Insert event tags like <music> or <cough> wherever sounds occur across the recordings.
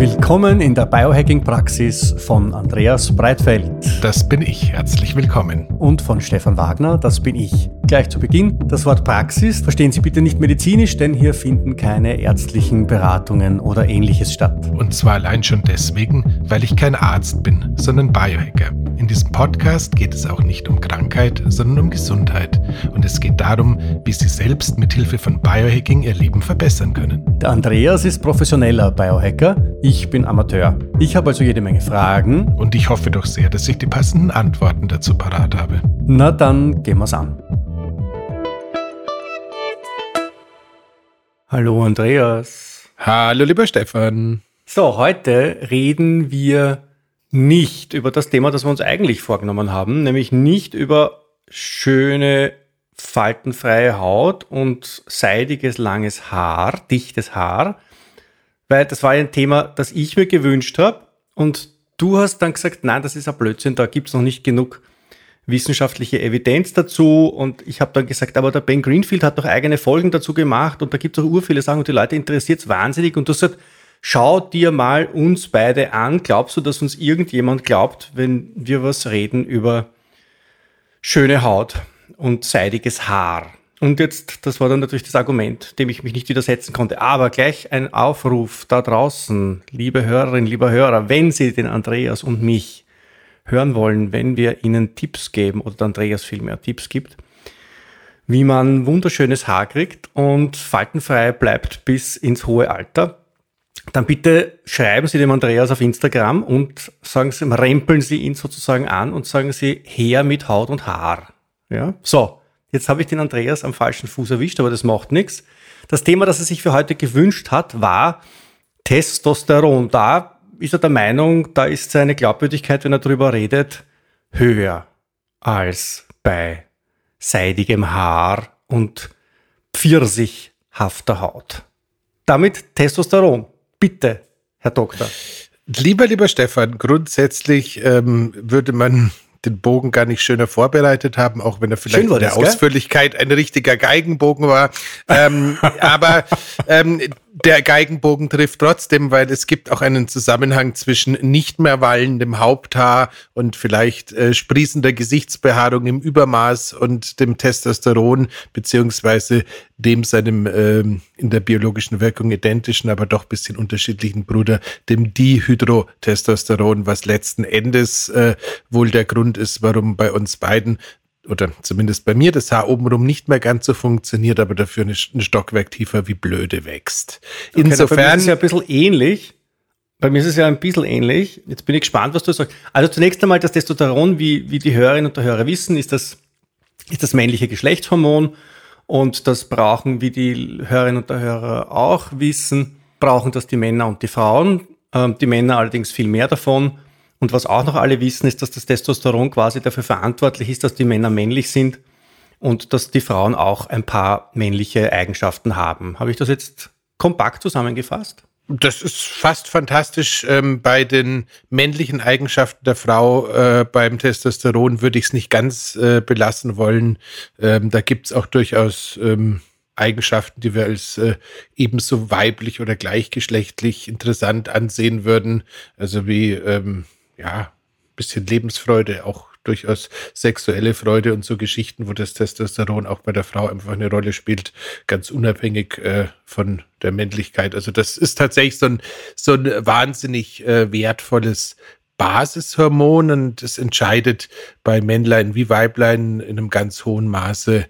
Willkommen in der Biohacking-Praxis von Andreas Breitfeld. Das bin ich. Herzlich willkommen. Und von Stefan Wagner. Das bin ich. Gleich zu Beginn, das Wort Praxis verstehen Sie bitte nicht medizinisch, denn hier finden keine ärztlichen Beratungen oder ähnliches statt. Und zwar allein schon deswegen, weil ich kein Arzt bin, sondern Biohacker. In diesem Podcast geht es auch nicht um Krankheit, sondern um Gesundheit. Und es geht darum, wie Sie selbst mit Hilfe von Biohacking Ihr Leben verbessern können. Der Andreas ist professioneller Biohacker, ich bin Amateur. Ich habe also jede Menge Fragen. Und ich hoffe doch sehr, dass ich die passenden Antworten dazu parat habe. Na dann gehen wir's an. Hallo Andreas. Hallo lieber Stefan. So, heute reden wir nicht über das Thema, das wir uns eigentlich vorgenommen haben, nämlich nicht über schöne faltenfreie Haut und seidiges langes Haar, dichtes Haar, weil das war ein Thema, das ich mir gewünscht habe und du hast dann gesagt, nein, das ist ein Blödsinn, da gibt es noch nicht genug wissenschaftliche Evidenz dazu und ich habe dann gesagt, aber der Ben Greenfield hat doch eigene Folgen dazu gemacht und da gibt es auch ur viele Sachen und die Leute interessiert es wahnsinnig und du hast gesagt, Schau dir mal uns beide an. Glaubst du, dass uns irgendjemand glaubt, wenn wir was reden über schöne Haut und seidiges Haar? Und jetzt, das war dann natürlich das Argument, dem ich mich nicht widersetzen konnte. Aber gleich ein Aufruf da draußen, liebe Hörerinnen, lieber Hörer, wenn Sie den Andreas und mich hören wollen, wenn wir Ihnen Tipps geben oder der Andreas vielmehr Tipps gibt, wie man wunderschönes Haar kriegt und faltenfrei bleibt bis ins hohe Alter, dann bitte schreiben Sie dem Andreas auf Instagram und sagen Sie, rempeln Sie ihn sozusagen an und sagen Sie, her mit Haut und Haar. Ja, so. Jetzt habe ich den Andreas am falschen Fuß erwischt, aber das macht nichts. Das Thema, das er sich für heute gewünscht hat, war Testosteron. Da ist er der Meinung, da ist seine Glaubwürdigkeit, wenn er darüber redet, höher als bei seidigem Haar und pfirsichhafter Haut. Damit Testosteron. Bitte, Herr Doktor. Lieber, lieber Stefan, grundsätzlich ähm, würde man den Bogen gar nicht schöner vorbereitet haben, auch wenn er vielleicht in der Ausführlichkeit ein richtiger Geigenbogen war. ähm, <laughs> aber ähm, der Geigenbogen trifft trotzdem, weil es gibt auch einen Zusammenhang zwischen nicht mehr wallendem Haupthaar und vielleicht äh, sprießender Gesichtsbehaarung im Übermaß und dem Testosteron, beziehungsweise dem seinem äh, in der biologischen Wirkung identischen, aber doch bisschen unterschiedlichen Bruder, dem Dihydrotestosteron, was letzten Endes äh, wohl der Grund ist, warum bei uns beiden oder zumindest bei mir das Haar obenrum nicht mehr ganz so funktioniert, aber dafür ein Stockwerk tiefer wie blöde wächst. Okay, Insofern. Bei mir ist es ja ein bisschen ähnlich. Bei mir ist es ja ein bisschen ähnlich. Jetzt bin ich gespannt, was du sagst. Also zunächst einmal das Testosteron, wie, wie die Hörerinnen und der Hörer wissen, ist das, ist das männliche Geschlechtshormon. Und das brauchen, wie die Hörerinnen und der Hörer auch wissen, brauchen das die Männer und die Frauen. Ähm, die Männer allerdings viel mehr davon. Und was auch noch alle wissen, ist, dass das Testosteron quasi dafür verantwortlich ist, dass die Männer männlich sind und dass die Frauen auch ein paar männliche Eigenschaften haben. Habe ich das jetzt kompakt zusammengefasst? Das ist fast fantastisch. Ähm, bei den männlichen Eigenschaften der Frau äh, beim Testosteron würde ich es nicht ganz äh, belassen wollen. Ähm, da gibt es auch durchaus ähm, Eigenschaften, die wir als äh, ebenso weiblich oder gleichgeschlechtlich interessant ansehen würden. Also wie ähm, ja, bisschen Lebensfreude, auch durchaus sexuelle Freude und so Geschichten, wo das Testosteron auch bei der Frau einfach eine Rolle spielt, ganz unabhängig äh, von der Männlichkeit. Also das ist tatsächlich so ein, so ein wahnsinnig äh, wertvolles Basishormon und es entscheidet bei Männlein wie Weiblein in einem ganz hohen Maße,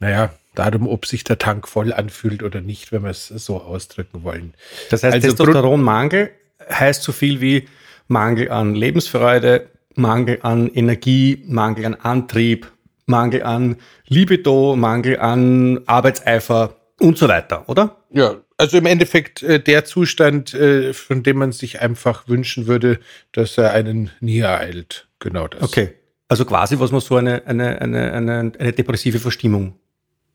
naja, darum, ob sich der Tank voll anfühlt oder nicht, wenn wir es so ausdrücken wollen. Das heißt, also, Testosteronmangel heißt so viel wie Mangel an Lebensfreude, Mangel an Energie, Mangel an Antrieb, Mangel an Libido, Mangel an Arbeitseifer und so weiter, oder? Ja, also im Endeffekt äh, der Zustand, äh, von dem man sich einfach wünschen würde, dass er einen nie ereilt. Genau das. Okay. Also quasi, was man so eine, eine, eine, eine, eine depressive Verstimmung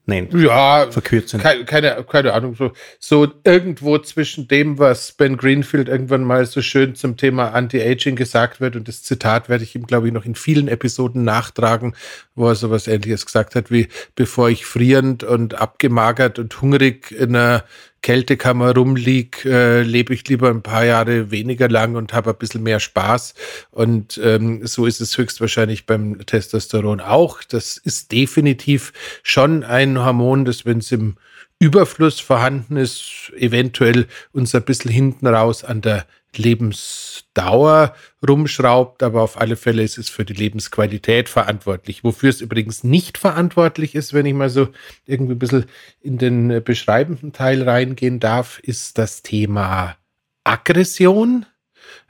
nennt. Ja, verkürzen. Keine, keine, keine Ahnung, so, so irgendwo zwischen dem, was Ben Greenfield irgendwann mal so schön zum Thema Anti-Aging gesagt wird und das Zitat werde ich ihm, glaube ich, noch in vielen Episoden nachtragen, wo er sowas ähnliches gesagt hat, wie bevor ich frierend und abgemagert und hungrig in einer Kältekammer rumlieg, äh, lebe ich lieber ein paar Jahre weniger lang und habe ein bisschen mehr Spaß. Und ähm, so ist es höchstwahrscheinlich beim Testosteron auch. Das ist definitiv schon ein Hormon, das, wenn es im Überfluss vorhanden ist, eventuell uns ein bisschen hinten raus an der Lebensdauer rumschraubt, aber auf alle Fälle ist es für die Lebensqualität verantwortlich. Wofür es übrigens nicht verantwortlich ist, wenn ich mal so irgendwie ein bisschen in den beschreibenden Teil reingehen darf, ist das Thema Aggression.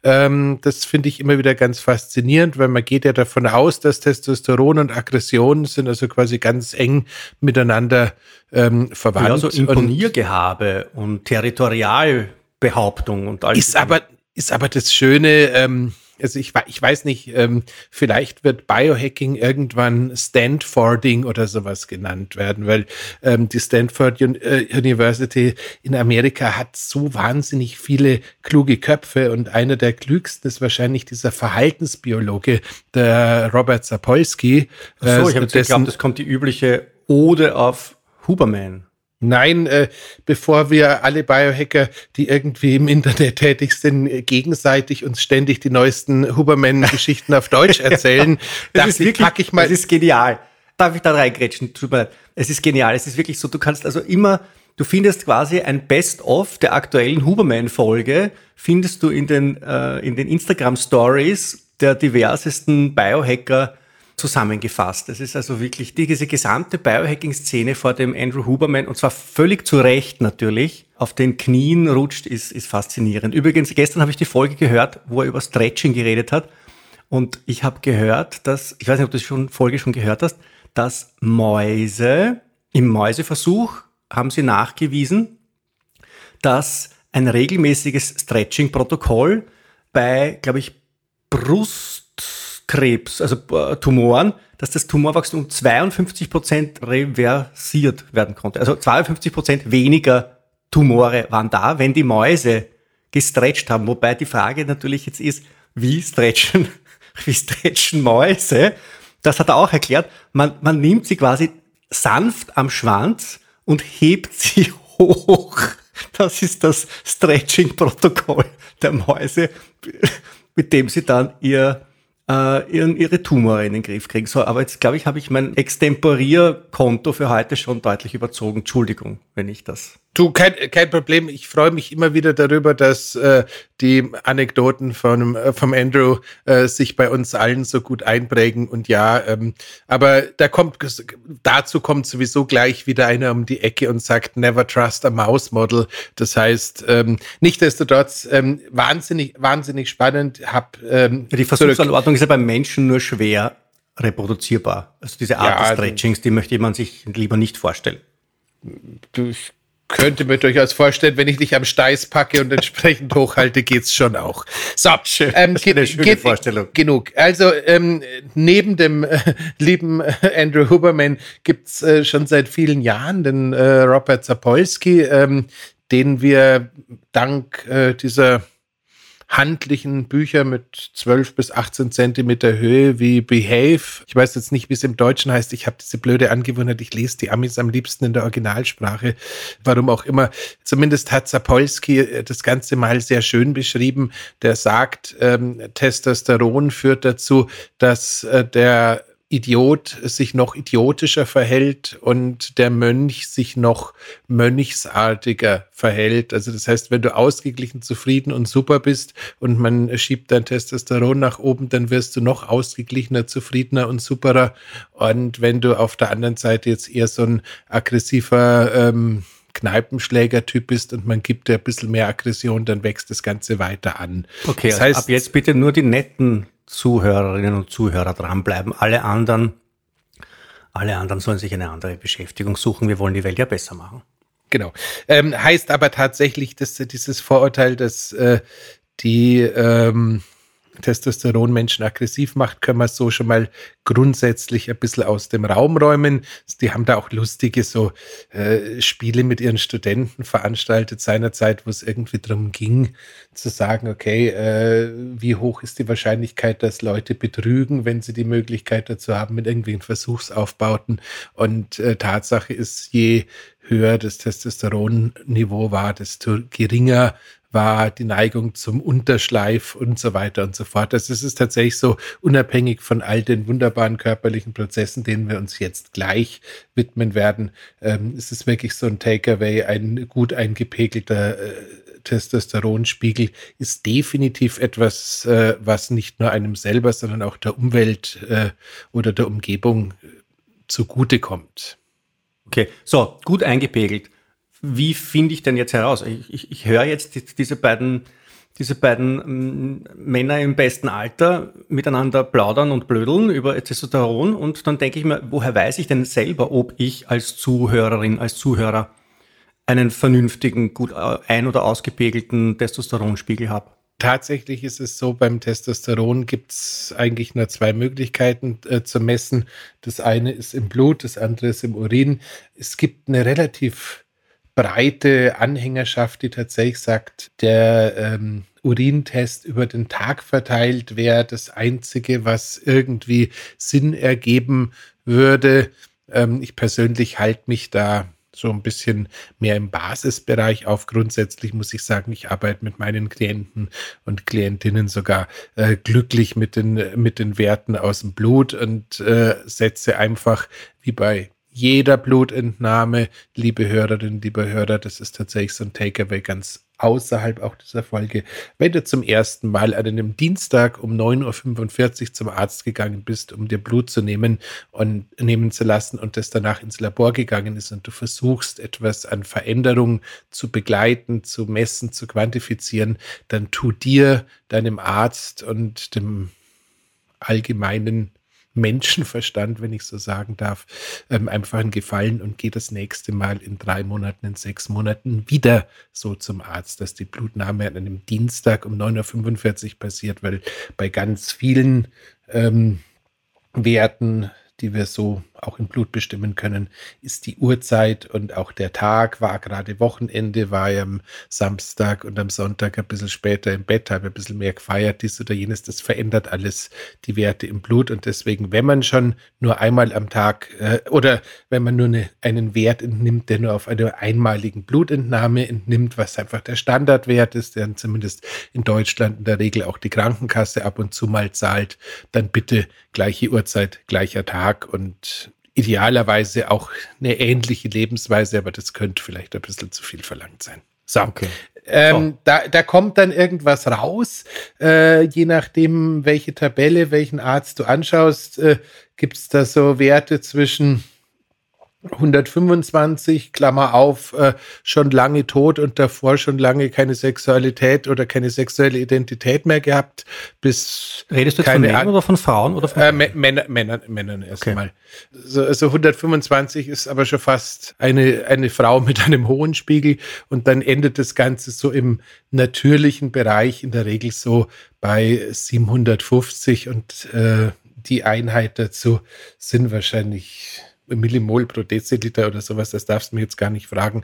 Ähm, das finde ich immer wieder ganz faszinierend, weil man geht ja davon aus, dass Testosteron und Aggression sind also quasi ganz eng miteinander ähm, verwandt. Ja, so Imponiergehabe und, und Territorialbehauptung und alles. Ist aber, ist aber das Schöne, ähm, also ich, ich weiß nicht, ähm, vielleicht wird Biohacking irgendwann Stanfording oder sowas genannt werden, weil ähm, die Stanford Un äh, University in Amerika hat so wahnsinnig viele kluge Köpfe und einer der klügsten ist wahrscheinlich dieser Verhaltensbiologe, der Robert Sapolsky. Ach so, ich habe geglaubt, das kommt die übliche Ode auf Huberman. Nein, äh, bevor wir alle Biohacker, die irgendwie im Internet tätig sind, gegenseitig uns ständig die neuesten Huberman-Geschichten auf Deutsch <laughs> erzählen, das ist wirklich, pack ich mal. Das ist genial. Darf ich da reingrätschen? Tut mir leid. Es ist genial. Es ist wirklich so, du kannst also immer, du findest quasi ein Best-of der aktuellen Huberman-Folge, findest du in den, äh, in den Instagram-Stories der diversesten Biohacker zusammengefasst. Das ist also wirklich diese gesamte Biohacking-Szene vor dem Andrew Huberman und zwar völlig zu Recht natürlich auf den Knien rutscht, ist, ist faszinierend. Übrigens, gestern habe ich die Folge gehört, wo er über Stretching geredet hat und ich habe gehört, dass, ich weiß nicht, ob du die schon, Folge schon gehört hast, dass Mäuse im Mäuseversuch haben sie nachgewiesen, dass ein regelmäßiges Stretching-Protokoll bei, glaube ich, Brust Krebs, also äh, Tumoren, dass das Tumorwachstum um 52 Prozent reversiert werden konnte. Also 52 Prozent weniger Tumore waren da, wenn die Mäuse gestretcht haben. Wobei die Frage natürlich jetzt ist, wie stretchen, <laughs> wie stretchen Mäuse? Das hat er auch erklärt. Man, man nimmt sie quasi sanft am Schwanz und hebt <laughs> sie hoch. Das ist das Stretching-Protokoll der Mäuse, mit dem sie dann ihr äh, ihren, ihre Tumore in den Griff kriegen. So, aber jetzt glaube ich, habe ich mein Extemporierkonto für heute schon deutlich überzogen. Entschuldigung, wenn ich das Du, kein, kein Problem. Ich freue mich immer wieder darüber, dass äh, die Anekdoten von, äh, vom Andrew äh, sich bei uns allen so gut einprägen. Und ja, ähm, aber da kommt, dazu kommt sowieso gleich wieder einer um die Ecke und sagt, never trust a mouse model. Das heißt, ähm, nichtsdestotrotz, ähm, wahnsinnig, wahnsinnig spannend. Hab, ähm, die Versuchsanordnung ist ja beim Menschen nur schwer reproduzierbar. Also diese Art ja, des Stretchings, die möchte man sich lieber nicht vorstellen. Du, könnte mir durchaus vorstellen, wenn ich dich am Steiß packe und entsprechend hochhalte, geht's schon auch. So, Schön, ähm, das eine schöne geht, Vorstellung. Genug. Also ähm, neben dem äh, lieben äh, Andrew Huberman gibt's äh, schon seit vielen Jahren den äh, Robert Zapolsky, ähm, den wir dank äh, dieser handlichen Bücher mit 12 bis 18 Zentimeter Höhe wie Behave. Ich weiß jetzt nicht, wie es im Deutschen heißt. Ich habe diese blöde Angewohnheit, ich lese die Amis am liebsten in der Originalsprache. Warum auch immer. Zumindest hat Sapolsky äh, das Ganze mal sehr schön beschrieben. Der sagt, ähm, Testosteron führt dazu, dass äh, der Idiot sich noch idiotischer verhält und der Mönch sich noch mönchsartiger verhält. Also das heißt, wenn du ausgeglichen, zufrieden und super bist und man schiebt dein Testosteron nach oben, dann wirst du noch ausgeglichener, zufriedener und superer. Und wenn du auf der anderen Seite jetzt eher so ein aggressiver ähm, Kneipenschläger-Typ bist und man gibt dir ein bisschen mehr Aggression, dann wächst das Ganze weiter an. Okay, das also heißt, ab jetzt bitte nur die netten Zuhörerinnen und Zuhörer dranbleiben. Alle anderen, alle anderen sollen sich eine andere Beschäftigung suchen. Wir wollen die Welt ja besser machen. Genau. Ähm, heißt aber tatsächlich, dass dieses Vorurteil, dass äh, die ähm, Testosteron Menschen aggressiv macht, können wir so schon mal grundsätzlich ein bisschen aus dem Raum räumen. Die haben da auch lustige so äh, Spiele mit ihren Studenten veranstaltet seinerzeit, wo es irgendwie darum ging, zu sagen, okay, äh, wie hoch ist die Wahrscheinlichkeit, dass Leute betrügen, wenn sie die Möglichkeit dazu haben, mit irgendwelchen Versuchsaufbauten. Und äh, Tatsache ist, je höher das Testosteronniveau war, desto geringer war die Neigung zum Unterschleif und so weiter und so fort. Ist es tatsächlich so unabhängig von all den wunderbaren körperlichen Prozessen, denen wir uns jetzt gleich widmen werden. Ähm, es ist wirklich so ein Takeaway, ein gut eingepegelter äh, Testosteronspiegel ist definitiv etwas, äh, was nicht nur einem selber, sondern auch der Umwelt äh, oder der Umgebung äh, zugutekommt. Okay, so, gut eingepegelt wie finde ich denn jetzt heraus? Ich, ich, ich höre jetzt die, diese beiden, diese beiden ähm, Männer im besten Alter miteinander plaudern und blödeln über Testosteron und dann denke ich mir, woher weiß ich denn selber, ob ich als Zuhörerin, als Zuhörer einen vernünftigen, gut äh, ein- oder ausgepegelten Testosteronspiegel habe? Tatsächlich ist es so, beim Testosteron gibt es eigentlich nur zwei Möglichkeiten äh, zu messen. Das eine ist im Blut, das andere ist im Urin. Es gibt eine relativ breite Anhängerschaft, die tatsächlich sagt, der ähm, Urintest über den Tag verteilt wäre das Einzige, was irgendwie Sinn ergeben würde. Ähm, ich persönlich halte mich da so ein bisschen mehr im Basisbereich auf. Grundsätzlich muss ich sagen, ich arbeite mit meinen Klienten und Klientinnen sogar äh, glücklich mit den, mit den Werten aus dem Blut und äh, setze einfach wie bei jeder Blutentnahme, liebe Hörerinnen, liebe Hörer, das ist tatsächlich so ein Takeaway ganz außerhalb auch dieser Folge. Wenn du zum ersten Mal an einem Dienstag um 9.45 Uhr zum Arzt gegangen bist, um dir Blut zu nehmen und nehmen zu lassen und das danach ins Labor gegangen ist und du versuchst, etwas an Veränderungen zu begleiten, zu messen, zu quantifizieren, dann tu dir, deinem Arzt und dem allgemeinen Menschenverstand, wenn ich so sagen darf, ähm, einfach einen Gefallen und geht das nächste Mal in drei Monaten, in sechs Monaten wieder so zum Arzt, dass die Blutnahme an einem Dienstag um 9.45 Uhr passiert, weil bei ganz vielen ähm, Werten die wir so auch im Blut bestimmen können, ist die Uhrzeit und auch der Tag. War gerade Wochenende, war ja am Samstag und am Sonntag ein bisschen später im Bett, habe ein bisschen mehr gefeiert, dies oder jenes. Das verändert alles die Werte im Blut und deswegen, wenn man schon nur einmal am Tag äh, oder wenn man nur eine, einen Wert entnimmt, der nur auf einer einmaligen Blutentnahme entnimmt, was einfach der Standardwert ist, der zumindest in Deutschland in der Regel auch die Krankenkasse ab und zu mal zahlt, dann bitte gleiche Uhrzeit, gleicher Tag und idealerweise auch eine ähnliche Lebensweise, aber das könnte vielleicht ein bisschen zu viel verlangt sein. So. Okay. Ähm, oh. da, da kommt dann irgendwas raus, äh, je nachdem, welche Tabelle, welchen Arzt du anschaust, äh, gibt es da so Werte zwischen 125, Klammer auf, äh, schon lange tot und davor schon lange keine Sexualität oder keine sexuelle Identität mehr gehabt, bis. Redest du jetzt von Männern oder von Frauen oder von äh, Männer, Männer, Männern erstmal. Okay. So, also 125 ist aber schon fast eine, eine Frau mit einem hohen Spiegel und dann endet das Ganze so im natürlichen Bereich, in der Regel so bei 750 und äh, die Einheit dazu sind wahrscheinlich Millimol pro Deziliter oder sowas, das darfst du mir jetzt gar nicht fragen.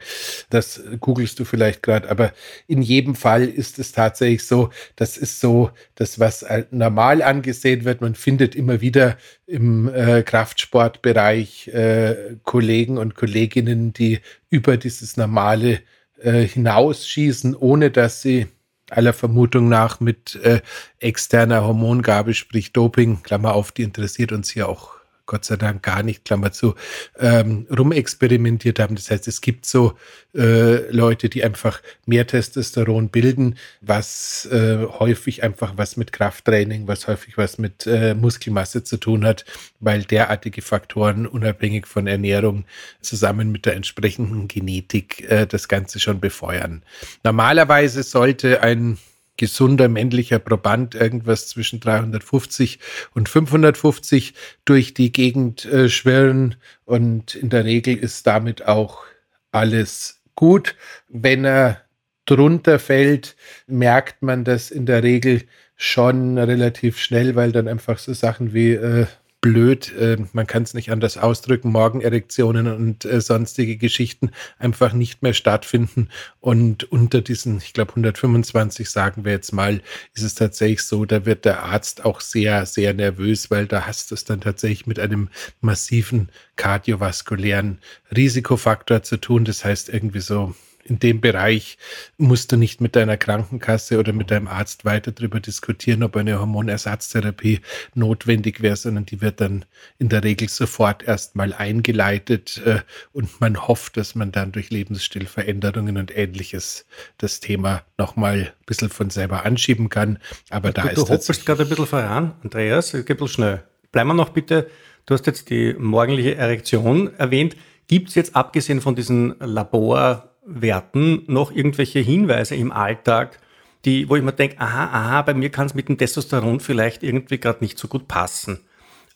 Das googelst du vielleicht gerade, aber in jedem Fall ist es tatsächlich so, das ist so das, was normal angesehen wird. Man findet immer wieder im äh, Kraftsportbereich äh, Kollegen und Kolleginnen, die über dieses normale äh, hinausschießen, ohne dass sie aller Vermutung nach mit äh, externer Hormongabe, sprich Doping, Klammer auf, die interessiert uns hier auch Gott sei Dank gar nicht, Klammer zu, ähm, rumexperimentiert haben. Das heißt, es gibt so äh, Leute, die einfach mehr Testosteron bilden, was äh, häufig einfach was mit Krafttraining, was häufig was mit äh, Muskelmasse zu tun hat, weil derartige Faktoren unabhängig von Ernährung zusammen mit der entsprechenden Genetik äh, das Ganze schon befeuern. Normalerweise sollte ein gesunder männlicher Proband irgendwas zwischen 350 und 550 durch die Gegend äh, schwirren und in der Regel ist damit auch alles gut. Wenn er drunter fällt, merkt man das in der Regel schon relativ schnell, weil dann einfach so Sachen wie äh, blöd, äh, man kann es nicht anders ausdrücken, Morgenerektionen und äh, sonstige Geschichten einfach nicht mehr stattfinden. Und unter diesen, ich glaube 125 sagen wir jetzt mal, ist es tatsächlich so, da wird der Arzt auch sehr, sehr nervös, weil da hast du es dann tatsächlich mit einem massiven kardiovaskulären Risikofaktor zu tun. Das heißt irgendwie so in dem Bereich musst du nicht mit deiner Krankenkasse oder mit deinem Arzt weiter darüber diskutieren, ob eine Hormonersatztherapie notwendig wäre, sondern die wird dann in der Regel sofort erstmal eingeleitet äh, und man hofft, dass man dann durch Lebensstilveränderungen und ähnliches das Thema nochmal ein bisschen von selber anschieben kann. Aber du, da du ist Du hoppelst gerade ein bisschen voran, Andreas, geht ein bisschen schnell. Bleiben wir noch bitte, du hast jetzt die morgendliche Erektion erwähnt. Gibt es jetzt abgesehen von diesen Labor- Werten noch irgendwelche Hinweise im Alltag, die, wo ich mir denke, aha, aha, bei mir kann es mit dem Testosteron vielleicht irgendwie gerade nicht so gut passen.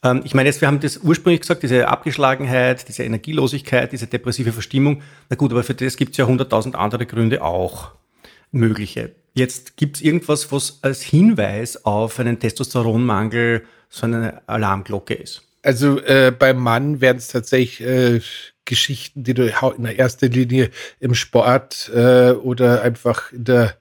Ähm, ich meine, jetzt, wir haben das ursprünglich gesagt, diese Abgeschlagenheit, diese Energielosigkeit, diese depressive Verstimmung. Na gut, aber für das gibt es ja hunderttausend andere Gründe auch mögliche. Jetzt gibt es irgendwas, was als Hinweis auf einen Testosteronmangel so eine Alarmglocke ist. Also äh, beim Mann werden es tatsächlich äh, Geschichten, die du in der ersten Linie im Sport äh, oder einfach in der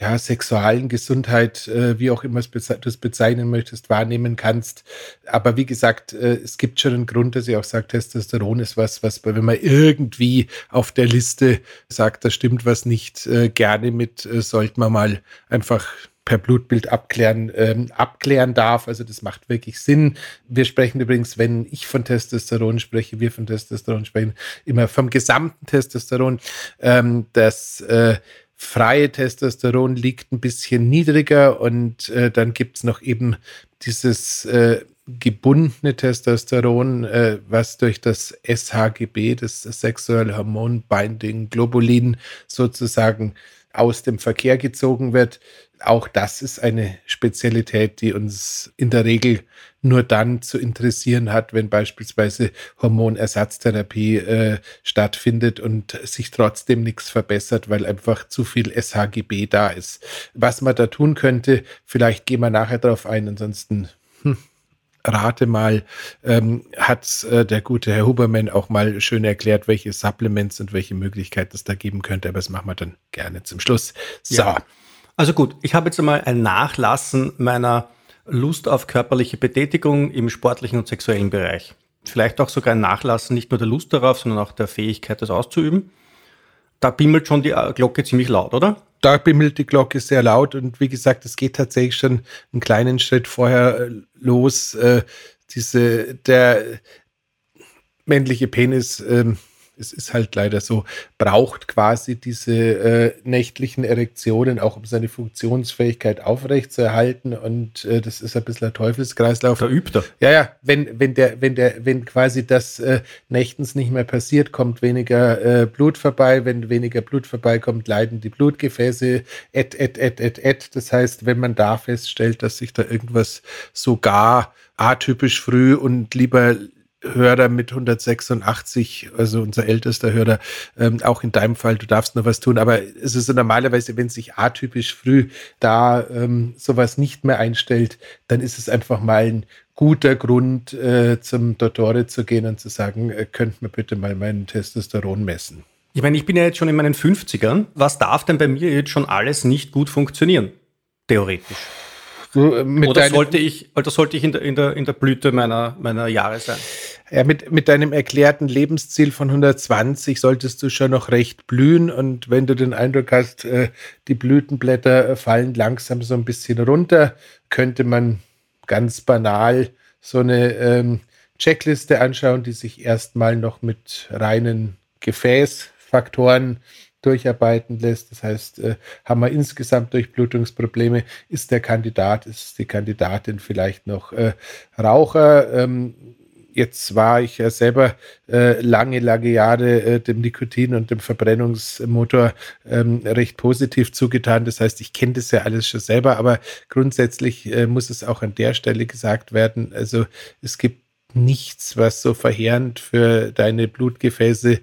ja, sexualen Gesundheit, äh, wie auch immer du es bezeichnen möchtest, wahrnehmen kannst. Aber wie gesagt, äh, es gibt schon einen Grund, dass ich auch sage, Testosteron ist was, was, wenn man irgendwie auf der Liste sagt, da stimmt was nicht, äh, gerne mit, äh, sollte man mal einfach per Blutbild abklären, ähm, abklären darf. Also das macht wirklich Sinn. Wir sprechen übrigens, wenn ich von Testosteron spreche, wir von Testosteron sprechen, immer vom gesamten Testosteron. Ähm, das äh, freie Testosteron liegt ein bisschen niedriger und äh, dann gibt es noch eben dieses äh, gebundene Testosteron, äh, was durch das SHGB, das sexuelle Hormon Binding Globulin sozusagen aus dem Verkehr gezogen wird auch das ist eine Spezialität, die uns in der Regel nur dann zu interessieren hat, wenn beispielsweise Hormonersatztherapie äh, stattfindet und sich trotzdem nichts verbessert, weil einfach zu viel SHGB da ist. Was man da tun könnte, vielleicht gehen wir nachher darauf ein, ansonsten hm, rate mal, ähm, hat äh, der gute Herr Hubermann auch mal schön erklärt, welche Supplements und welche Möglichkeiten es da geben könnte, aber das machen wir dann gerne zum Schluss. So. Ja. Also gut, ich habe jetzt einmal ein Nachlassen meiner Lust auf körperliche Betätigung im sportlichen und sexuellen Bereich. Vielleicht auch sogar ein Nachlassen nicht nur der Lust darauf, sondern auch der Fähigkeit, das auszuüben. Da bimmelt schon die Glocke ziemlich laut, oder? Da bimmelt die Glocke sehr laut und wie gesagt, es geht tatsächlich schon einen kleinen Schritt vorher äh, los. Äh, diese, der männliche Penis ähm, es ist halt leider so, braucht quasi diese äh, nächtlichen Erektionen, auch um seine Funktionsfähigkeit aufrechtzuerhalten. Und äh, das ist ein bisschen ein Teufelskreislauf. Da übt er. Ja, ja, wenn, wenn der, wenn der, wenn quasi das äh, nächtens nicht mehr passiert, kommt weniger äh, Blut vorbei. Wenn weniger Blut vorbeikommt, leiden die Blutgefäße et, et, et, et, et. Das heißt, wenn man da feststellt, dass sich da irgendwas sogar atypisch früh und lieber Hörer mit 186, also unser ältester Hörer, ähm, auch in deinem Fall, du darfst noch was tun, aber es ist so normalerweise, wenn sich atypisch früh da ähm, sowas nicht mehr einstellt, dann ist es einfach mal ein guter Grund, äh, zum Dottore zu gehen und zu sagen, äh, könnt mir bitte mal meinen Testosteron messen. Ich meine, ich bin ja jetzt schon in meinen 50ern. Was darf denn bei mir jetzt schon alles nicht gut funktionieren? Theoretisch. Äh, oder sollte ich, oder sollte ich in der, in der, in der Blüte meiner, meiner Jahre sein? Ja, mit, mit deinem erklärten Lebensziel von 120 solltest du schon noch recht blühen. Und wenn du den Eindruck hast, äh, die Blütenblätter fallen langsam so ein bisschen runter, könnte man ganz banal so eine ähm, Checkliste anschauen, die sich erstmal noch mit reinen Gefäßfaktoren durcharbeiten lässt. Das heißt, äh, haben wir insgesamt Durchblutungsprobleme, ist der Kandidat, ist die Kandidatin vielleicht noch äh, Raucher. Ähm, jetzt war ich ja selber äh, lange, lange Jahre äh, dem Nikotin und dem Verbrennungsmotor ähm, recht positiv zugetan. Das heißt, ich kenne das ja alles schon selber, aber grundsätzlich äh, muss es auch an der Stelle gesagt werden. Also es gibt nichts, was so verheerend für deine Blutgefäße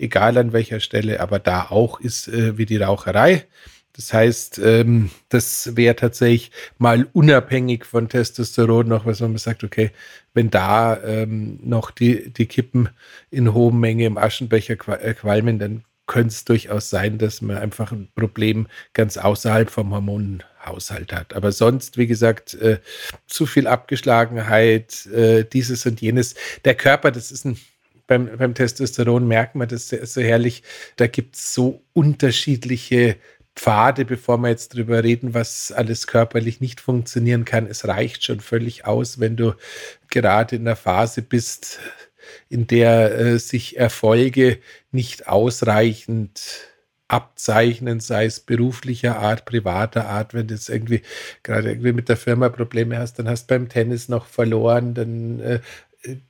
egal an welcher Stelle, aber da auch ist äh, wie die Raucherei. Das heißt, ähm, das wäre tatsächlich mal unabhängig von Testosteron noch, was man sagt, okay, wenn da ähm, noch die, die Kippen in hoher Menge im Aschenbecher äh, qualmen, dann könnte es durchaus sein, dass man einfach ein Problem ganz außerhalb vom Hormonhaushalt hat. Aber sonst, wie gesagt, äh, zu viel Abgeschlagenheit, äh, dieses und jenes. Der Körper, das ist ein beim, beim Testosteron merkt man das sehr, so herrlich. Da gibt es so unterschiedliche Pfade, bevor wir jetzt drüber reden, was alles körperlich nicht funktionieren kann. Es reicht schon völlig aus, wenn du gerade in der Phase bist, in der äh, sich Erfolge nicht ausreichend abzeichnen, sei es beruflicher Art, privater Art, wenn du jetzt irgendwie gerade irgendwie mit der Firma Probleme hast, dann hast du beim Tennis noch verloren, dann äh,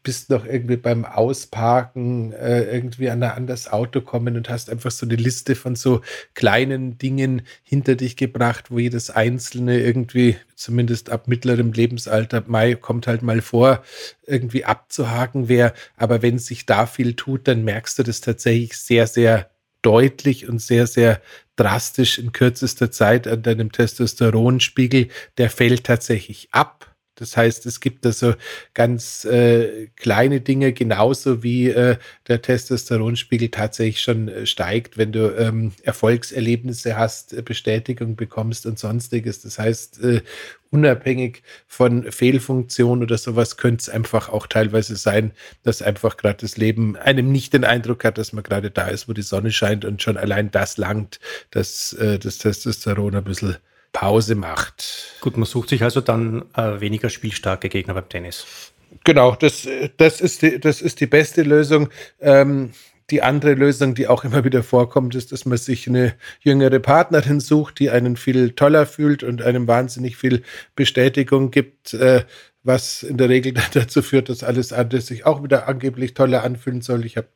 bist noch irgendwie beim Ausparken äh, irgendwie an ein anderes Auto kommen und hast einfach so eine Liste von so kleinen Dingen hinter dich gebracht, wo jedes einzelne irgendwie, zumindest ab mittlerem Lebensalter, Mai kommt halt mal vor, irgendwie abzuhaken wäre. Aber wenn sich da viel tut, dann merkst du das tatsächlich sehr, sehr deutlich und sehr, sehr drastisch in kürzester Zeit an deinem Testosteronspiegel. Der fällt tatsächlich ab das heißt, es gibt also ganz äh, kleine Dinge, genauso wie äh, der Testosteronspiegel tatsächlich schon äh, steigt, wenn du ähm, Erfolgserlebnisse hast, äh, Bestätigung bekommst und sonstiges. Das heißt, äh, unabhängig von Fehlfunktion oder sowas könnte es einfach auch teilweise sein, dass einfach gerade das Leben einem nicht den Eindruck hat, dass man gerade da ist, wo die Sonne scheint und schon allein das langt, dass äh, das Testosteron ein bisschen Pause macht. Gut, man sucht sich also dann äh, weniger spielstarke Gegner beim Tennis. Genau, das, das, ist, die, das ist die beste Lösung. Ähm, die andere Lösung, die auch immer wieder vorkommt, ist, dass man sich eine jüngere Partnerin sucht, die einen viel toller fühlt und einem wahnsinnig viel Bestätigung gibt, äh, was in der Regel <laughs> dazu führt, dass alles andere sich auch wieder angeblich toller anfühlen soll. Ich habe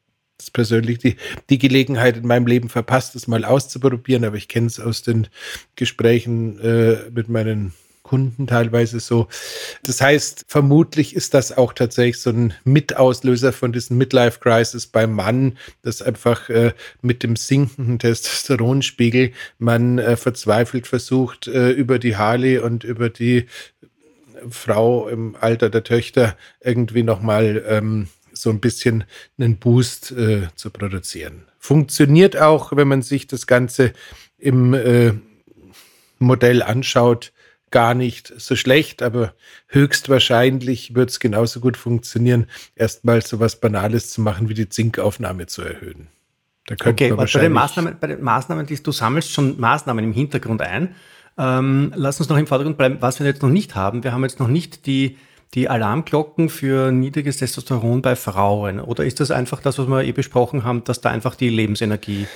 persönlich die, die Gelegenheit in meinem Leben verpasst, es mal auszuprobieren, aber ich kenne es aus den Gesprächen äh, mit meinen Kunden teilweise so. Das heißt, vermutlich ist das auch tatsächlich so ein Mitauslöser von diesen Midlife Crisis beim Mann, dass einfach äh, mit dem sinkenden Testosteronspiegel man äh, verzweifelt versucht, äh, über die Harley und über die Frau im Alter der Töchter irgendwie nochmal ähm, so ein bisschen einen Boost äh, zu produzieren. Funktioniert auch, wenn man sich das Ganze im äh, Modell anschaut, gar nicht so schlecht, aber höchstwahrscheinlich wird es genauso gut funktionieren, erstmal so was Banales zu machen, wie die Zinkaufnahme zu erhöhen. Da okay, bei den, Maßnahmen, bei den Maßnahmen, die du sammelst, schon Maßnahmen im Hintergrund ein. Ähm, lass uns noch im Vordergrund bleiben, was wir jetzt noch nicht haben. Wir haben jetzt noch nicht die die Alarmglocken für niedriges Testosteron bei Frauen? Oder ist das einfach das, was wir eh besprochen haben, dass da einfach die Lebensenergie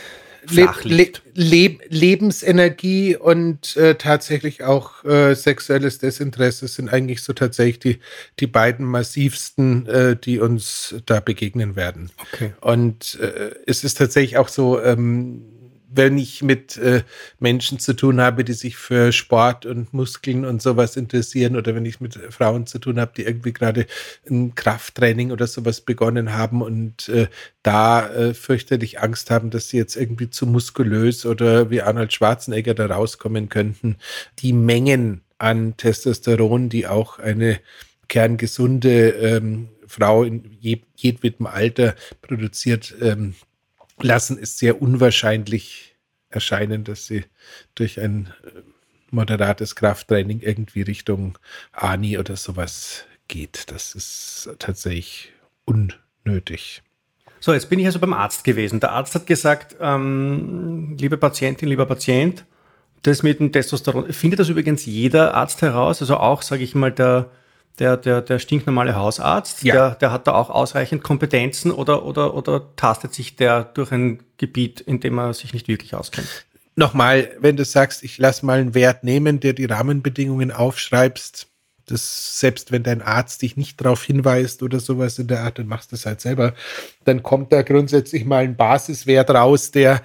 flach liegt? Le Le Lebensenergie und äh, tatsächlich auch äh, sexuelles Desinteresse sind eigentlich so tatsächlich die, die beiden massivsten, äh, die uns da begegnen werden. Okay. Und äh, es ist tatsächlich auch so, ähm, wenn ich mit äh, Menschen zu tun habe, die sich für Sport und Muskeln und sowas interessieren oder wenn ich mit Frauen zu tun habe, die irgendwie gerade ein Krafttraining oder sowas begonnen haben und äh, da äh, fürchterlich Angst haben, dass sie jetzt irgendwie zu muskulös oder wie Arnold Schwarzenegger da rauskommen könnten. Die Mengen an Testosteron, die auch eine kerngesunde ähm, Frau in jedwedem Alter produziert, ähm, lassen es sehr unwahrscheinlich erscheinen, dass sie durch ein äh, moderates Krafttraining irgendwie Richtung Ani oder sowas geht. Das ist tatsächlich unnötig. So, jetzt bin ich also beim Arzt gewesen. Der Arzt hat gesagt, ähm, liebe Patientin, lieber Patient, das mit dem Testosteron, findet das übrigens jeder Arzt heraus, also auch, sage ich mal, der der, der, der stinknormale Hausarzt, ja. der, der hat da auch ausreichend Kompetenzen oder, oder, oder tastet sich der durch ein Gebiet, in dem er sich nicht wirklich auskennt? Nochmal, wenn du sagst, ich lass mal einen Wert nehmen, der die Rahmenbedingungen aufschreibst, das, selbst wenn dein Arzt dich nicht darauf hinweist oder sowas in der Art, dann machst du es halt selber, dann kommt da grundsätzlich mal ein Basiswert raus, der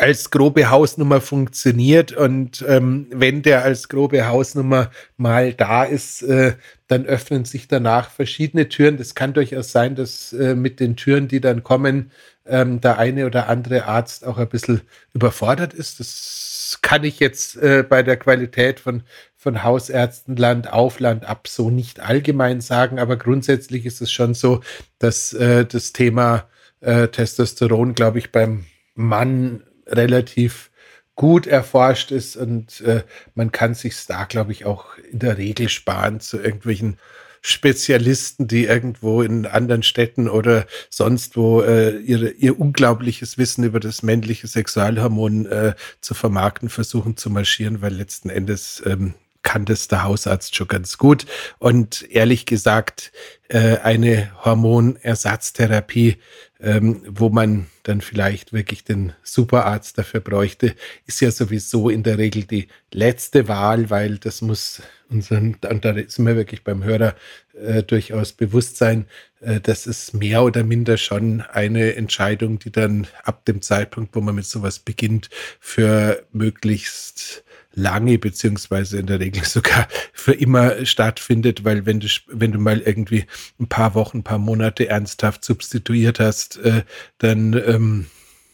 als grobe Hausnummer funktioniert und ähm, wenn der als grobe Hausnummer mal da ist, äh, dann öffnen sich danach verschiedene Türen. Das kann durchaus sein, dass äh, mit den Türen, die dann kommen, ähm, der eine oder andere Arzt auch ein bisschen überfordert ist. Das kann ich jetzt äh, bei der Qualität von, von Hausärzten Land auf, Land ab so nicht allgemein sagen, aber grundsätzlich ist es schon so, dass äh, das Thema äh, Testosteron, glaube ich, beim Mann relativ gut erforscht ist und äh, man kann sich da, glaube ich, auch in der Regel sparen zu irgendwelchen Spezialisten, die irgendwo in anderen Städten oder sonst wo äh, ihre, ihr unglaubliches Wissen über das männliche Sexualhormon äh, zu vermarkten versuchen zu marschieren, weil letzten Endes ähm, kann das der Hausarzt schon ganz gut. Und ehrlich gesagt, äh, eine Hormonersatztherapie, ähm, wo man dann vielleicht wirklich den Superarzt dafür bräuchte, ist ja sowieso in der Regel die letzte Wahl, weil das muss unseren, und da sind wir wirklich beim Hörer äh, durchaus bewusst sein, äh, das ist mehr oder minder schon eine Entscheidung, die dann ab dem Zeitpunkt, wo man mit sowas beginnt, für möglichst lange beziehungsweise in der Regel sogar für immer stattfindet, weil wenn du, wenn du mal irgendwie ein paar Wochen, ein paar Monate ernsthaft substituiert hast, äh, dann ähm,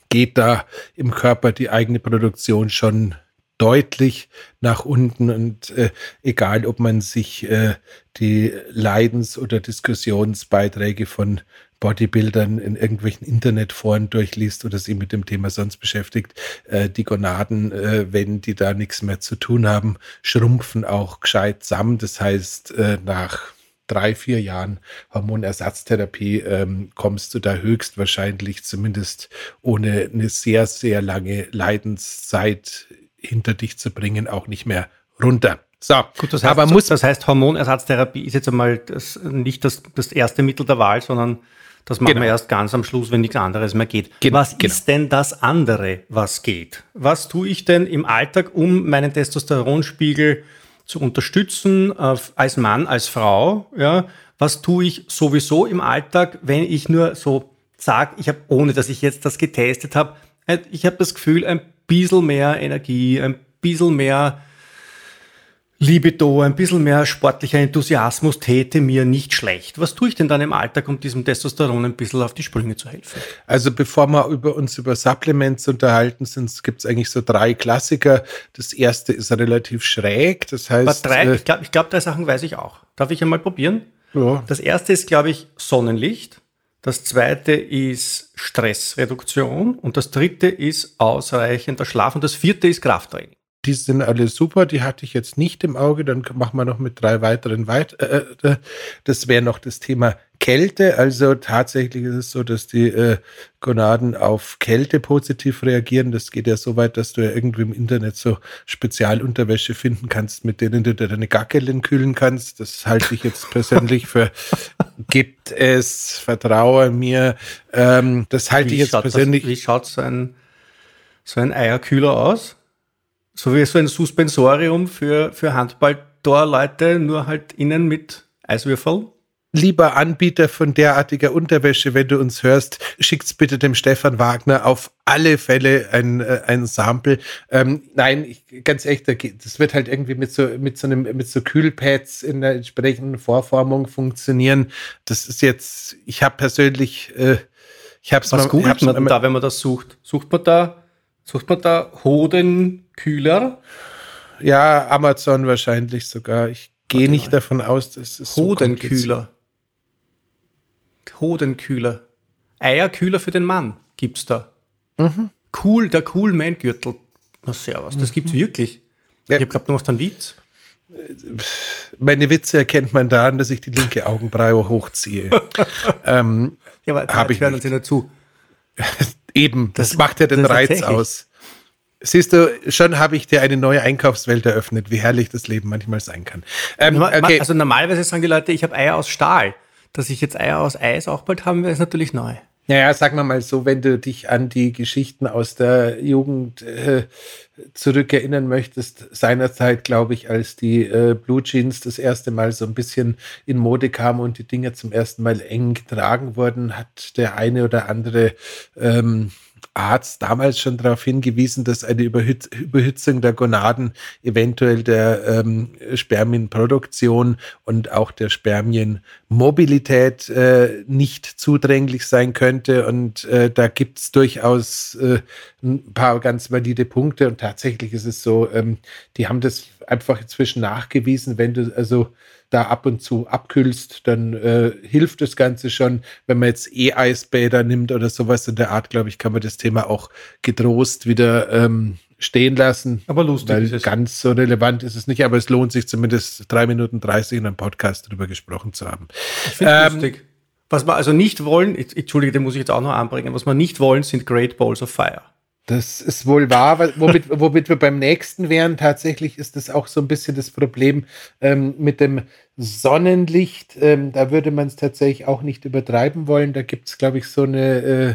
geht da im Körper die eigene Produktion schon deutlich nach unten und äh, egal, ob man sich äh, die Leidens- oder Diskussionsbeiträge von Bodybuildern in irgendwelchen Internetforen durchliest oder sich mit dem Thema sonst beschäftigt, äh, die Gonaden, äh, wenn die da nichts mehr zu tun haben, schrumpfen auch gescheit zusammen. Das heißt, äh, nach drei, vier Jahren Hormonersatztherapie ähm, kommst du da höchstwahrscheinlich zumindest ohne eine sehr, sehr lange Leidenszeit hinter dich zu bringen, auch nicht mehr runter. So, Gut, das heißt, aber muss das heißt, Hormonersatztherapie ist jetzt einmal das, nicht das, das erste Mittel der Wahl, sondern das machen genau. wir erst ganz am Schluss, wenn nichts anderes mehr geht. Gen was genau. ist denn das andere, was geht? Was tue ich denn im Alltag, um meinen Testosteronspiegel zu unterstützen, äh, als Mann, als Frau? Ja? Was tue ich sowieso im Alltag, wenn ich nur so sage, ich habe, ohne dass ich jetzt das getestet habe, äh, ich habe das Gefühl, ein bisschen mehr Energie, ein bisschen mehr Libido, ein bisschen mehr sportlicher Enthusiasmus täte mir nicht schlecht. Was tue ich denn dann im Alltag, um diesem Testosteron ein bisschen auf die Sprünge zu helfen? Also bevor wir über uns über Supplements unterhalten sind, gibt es eigentlich so drei Klassiker. Das erste ist relativ schräg, das heißt... drei, äh, ich glaube, glaub, drei Sachen weiß ich auch. Darf ich einmal probieren? Ja. Das erste ist, glaube ich, Sonnenlicht. Das zweite ist Stressreduktion und das dritte ist ausreichender Schlaf und das vierte ist Krafttraining die sind alle super, die hatte ich jetzt nicht im Auge, dann machen wir noch mit drei weiteren weit. Äh, äh, das wäre noch das Thema Kälte. Also tatsächlich ist es so, dass die äh, Gonaden auf Kälte positiv reagieren. Das geht ja so weit, dass du ja irgendwie im Internet so Spezialunterwäsche finden kannst, mit denen du deine Gackeln kühlen kannst. Das halte ich jetzt persönlich für <laughs> gibt es, vertraue mir. Ähm, das halte ich jetzt persönlich. Das, wie schaut so ein, so ein Eierkühler aus? So wie so ein Suspensorium für, für Handballtorleute, nur halt innen mit Eiswürfel. Lieber Anbieter von derartiger Unterwäsche, wenn du uns hörst, schickt's bitte dem Stefan Wagner auf alle Fälle ein, äh, ein Sample. Ähm, nein, ich, ganz echt, das wird halt irgendwie mit so, mit so einem, mit so Kühlpads in der entsprechenden Vorformung funktionieren. Das ist jetzt, ich habe persönlich, äh, ich habe es mal, googelt man da, wenn man das sucht? Sucht man da Sucht man da Hodenkühler? Ja, Amazon wahrscheinlich sogar. Ich gehe nicht davon aus, dass es Hodenkühler. So Hodenkühler. Eierkühler für den Mann gibt's da. Mhm. Cool, der Cool Man Gürtel. Na servus, das mhm. gibt's wirklich. Ja. Ich habe glaubt, du machst einen Witz. Meine Witze erkennt man daran, dass ich die linke Augenbraue hochziehe. <laughs> ähm, ja, aber hab ich hören uns ja dazu. <laughs> Eben, das, das macht ja den Reiz aus. Siehst du, schon habe ich dir eine neue Einkaufswelt eröffnet, wie herrlich das Leben manchmal sein kann. Ähm, okay. Also normalerweise sagen die Leute, ich habe Eier aus Stahl. Dass ich jetzt Eier aus Eis auch bald haben werde, ist natürlich neu. Naja, sagen wir mal so, wenn du dich an die Geschichten aus der Jugend äh, zurückerinnern möchtest, seinerzeit, glaube ich, als die äh, Blue Jeans das erste Mal so ein bisschen in Mode kamen und die Dinger zum ersten Mal eng getragen wurden, hat der eine oder andere ähm, Arzt damals schon darauf hingewiesen, dass eine Überhitz Überhitzung der Gonaden eventuell der ähm, Spermienproduktion und auch der Spermienmobilität äh, nicht zudränglich sein könnte. Und äh, da gibt es durchaus äh, ein paar ganz valide Punkte. Und tatsächlich ist es so, ähm, die haben das einfach inzwischen nachgewiesen, wenn du also da ab und zu abkühlst, dann äh, hilft das Ganze schon. Wenn man jetzt E-Eisbäder nimmt oder sowas in der Art, glaube ich, kann man das Thema auch getrost wieder ähm, stehen lassen. Aber lustig weil ist es. Ganz so relevant ist es nicht, aber es lohnt sich zumindest drei Minuten 30 in einem Podcast darüber gesprochen zu haben. Ich finde ähm, lustig. Was wir also nicht wollen, entschuldige, den muss ich jetzt auch noch anbringen, was wir nicht wollen, sind Great Balls of Fire. Das ist wohl wahr, womit, womit wir beim nächsten wären. Tatsächlich ist das auch so ein bisschen das Problem ähm, mit dem Sonnenlicht. Ähm, da würde man es tatsächlich auch nicht übertreiben wollen. Da gibt es, glaube ich, so eine äh,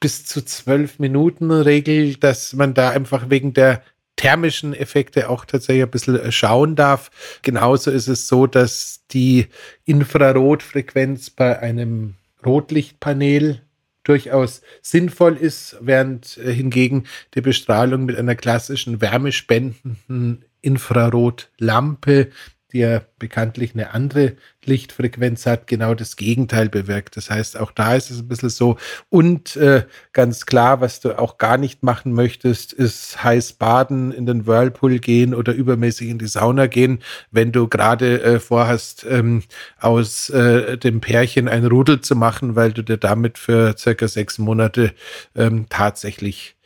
bis zu zwölf Minuten Regel, dass man da einfach wegen der thermischen Effekte auch tatsächlich ein bisschen äh, schauen darf. Genauso ist es so, dass die Infrarotfrequenz bei einem Rotlichtpanel durchaus sinnvoll ist, während äh, hingegen die Bestrahlung mit einer klassischen wärmespendenden Infrarotlampe die ja bekanntlich eine andere Lichtfrequenz hat, genau das Gegenteil bewirkt. Das heißt, auch da ist es ein bisschen so. Und äh, ganz klar, was du auch gar nicht machen möchtest, ist heiß baden, in den Whirlpool gehen oder übermäßig in die Sauna gehen, wenn du gerade äh, vorhast, ähm, aus äh, dem Pärchen ein Rudel zu machen, weil du dir damit für circa sechs Monate ähm, tatsächlich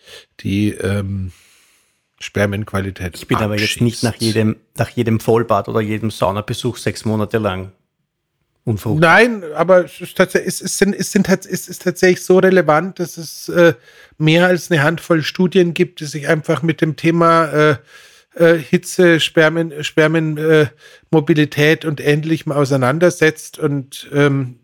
die ähm, Spermienqualität. Ich bin abschießt. aber jetzt nicht nach jedem, nach jedem Vollbad oder jedem Saunabesuch sechs Monate lang unverhofft. Nein, aber es ist, es, ist, es, sind, es ist tatsächlich so relevant, dass es äh, mehr als eine Handvoll Studien gibt, die sich einfach mit dem Thema äh, äh, Hitze, Spermien, Spermienmobilität äh, und ähnlichem auseinandersetzt. Und ähm,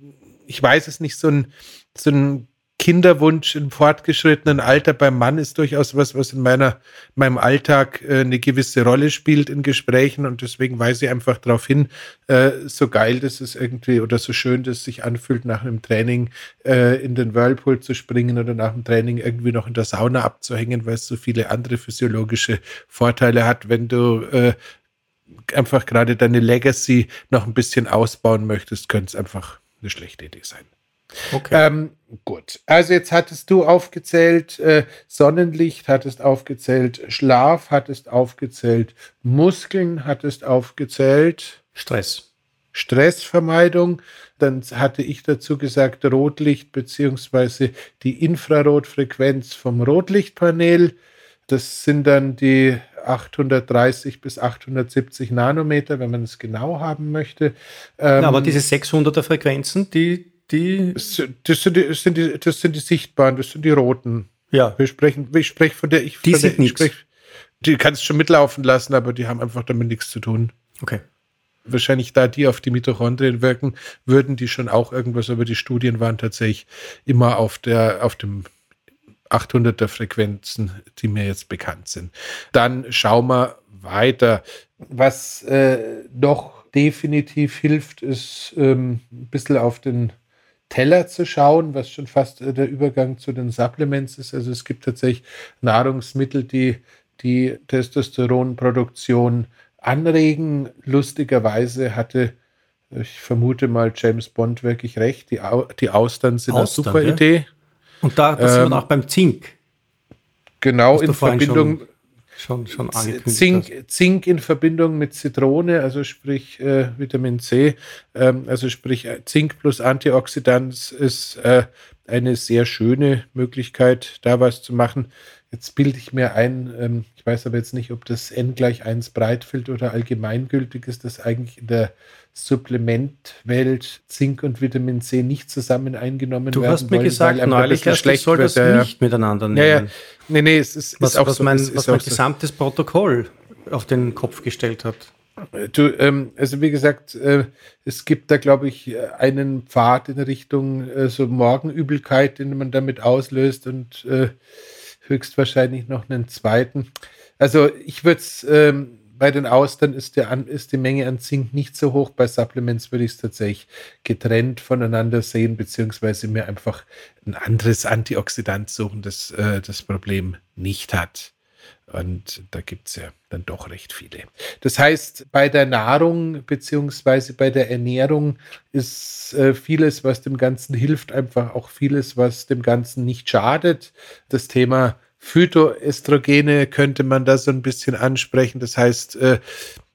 ich weiß es nicht, so ein, so ein Kinderwunsch im fortgeschrittenen Alter beim Mann ist durchaus was, was in meiner, meinem Alltag äh, eine gewisse Rolle spielt in Gesprächen und deswegen weise ich einfach darauf hin, äh, so geil das ist irgendwie oder so schön das sich anfühlt, nach einem Training äh, in den Whirlpool zu springen oder nach dem Training irgendwie noch in der Sauna abzuhängen, weil es so viele andere physiologische Vorteile hat, wenn du einfach gerade deine Legacy noch ein bisschen ausbauen möchtest, könnte es einfach eine schlechte Idee sein. Okay. Ähm, gut. Also jetzt hattest du aufgezählt äh, Sonnenlicht, hattest aufgezählt Schlaf, hattest aufgezählt Muskeln, hattest aufgezählt Stress. Stressvermeidung. Dann hatte ich dazu gesagt Rotlicht beziehungsweise die Infrarotfrequenz vom Rotlichtpanel. Das sind dann die 830 bis 870 Nanometer, wenn man es genau haben möchte. Ähm, ja, aber diese 600er Frequenzen, die die. Das sind die, das sind die, das sind die sichtbaren, das sind die roten. Ja. Wir sprechen, ich spreche von der, ich, die von sind der, ich sprech, die kannst schon mitlaufen lassen, aber die haben einfach damit nichts zu tun. Okay. Wahrscheinlich da die auf die Mitochondrien wirken, würden die schon auch irgendwas, aber die Studien waren tatsächlich immer auf der, auf dem 800er Frequenzen, die mir jetzt bekannt sind. Dann schauen wir weiter. Was äh, noch definitiv hilft, ist ähm, ein bisschen auf den Teller zu schauen, was schon fast äh, der Übergang zu den Supplements ist. Also es gibt tatsächlich Nahrungsmittel, die die Testosteronproduktion anregen. Lustigerweise hatte, ich vermute mal, James Bond wirklich recht. Die, Au die Austern sind Austern, eine super ja? Idee. Und da, sind wir ähm, auch beim Zink. Genau, in Verbindung schon, schon Zink, Zink in Verbindung mit Zitrone, also sprich äh, Vitamin C, ähm, also sprich äh, Zink plus Antioxidant ist äh, eine sehr schöne Möglichkeit, da was zu machen. Jetzt bilde ich mir ein, ähm, ich weiß aber jetzt nicht, ob das N gleich 1 Breitfeld oder allgemeingültig ist, dass eigentlich in der Supplementwelt Zink und Vitamin C nicht zusammen eingenommen du werden. Du hast mir wollen, gesagt, neulich erst, ich soll das wird, nicht miteinander nehmen. Ja, ja. Nee, nee, es ist, was, ist auch was so, mein, was mein gesamtes Protokoll auf den Kopf gestellt hat. Du, ähm, also wie gesagt, äh, es gibt da, glaube ich, einen Pfad in Richtung äh, so Morgenübelkeit, den man damit auslöst und äh, höchstwahrscheinlich noch einen zweiten. Also ich würde es ähm, bei den Austern ist, der ist die Menge an Zink nicht so hoch. Bei Supplements würde ich es tatsächlich getrennt voneinander sehen, beziehungsweise mir einfach ein anderes Antioxidant suchen, das äh, das Problem nicht hat. Und da gibt es ja dann doch recht viele. Das heißt, bei der Nahrung beziehungsweise bei der Ernährung ist äh, vieles, was dem Ganzen hilft, einfach auch vieles, was dem Ganzen nicht schadet. Das Thema Phytoestrogene könnte man da so ein bisschen ansprechen. Das heißt, äh,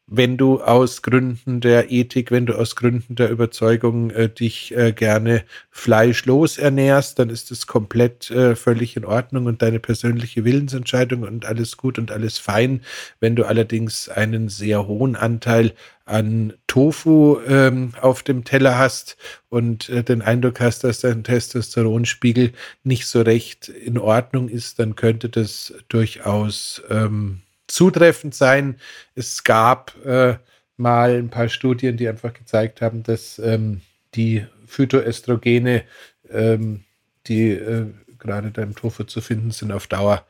wenn du aus Gründen der Ethik, wenn du aus Gründen der Überzeugung äh, dich äh, gerne fleischlos ernährst, dann ist es komplett äh, völlig in Ordnung und deine persönliche Willensentscheidung und alles gut und alles fein. Wenn du allerdings einen sehr hohen Anteil an Tofu ähm, auf dem Teller hast und äh, den Eindruck hast, dass dein Testosteronspiegel nicht so recht in Ordnung ist, dann könnte das durchaus ähm, zutreffend sein. Es gab äh, mal ein paar Studien, die einfach gezeigt haben, dass ähm, die Phytoestrogene, ähm, die äh, gerade beim Tofu zu finden sind, auf Dauer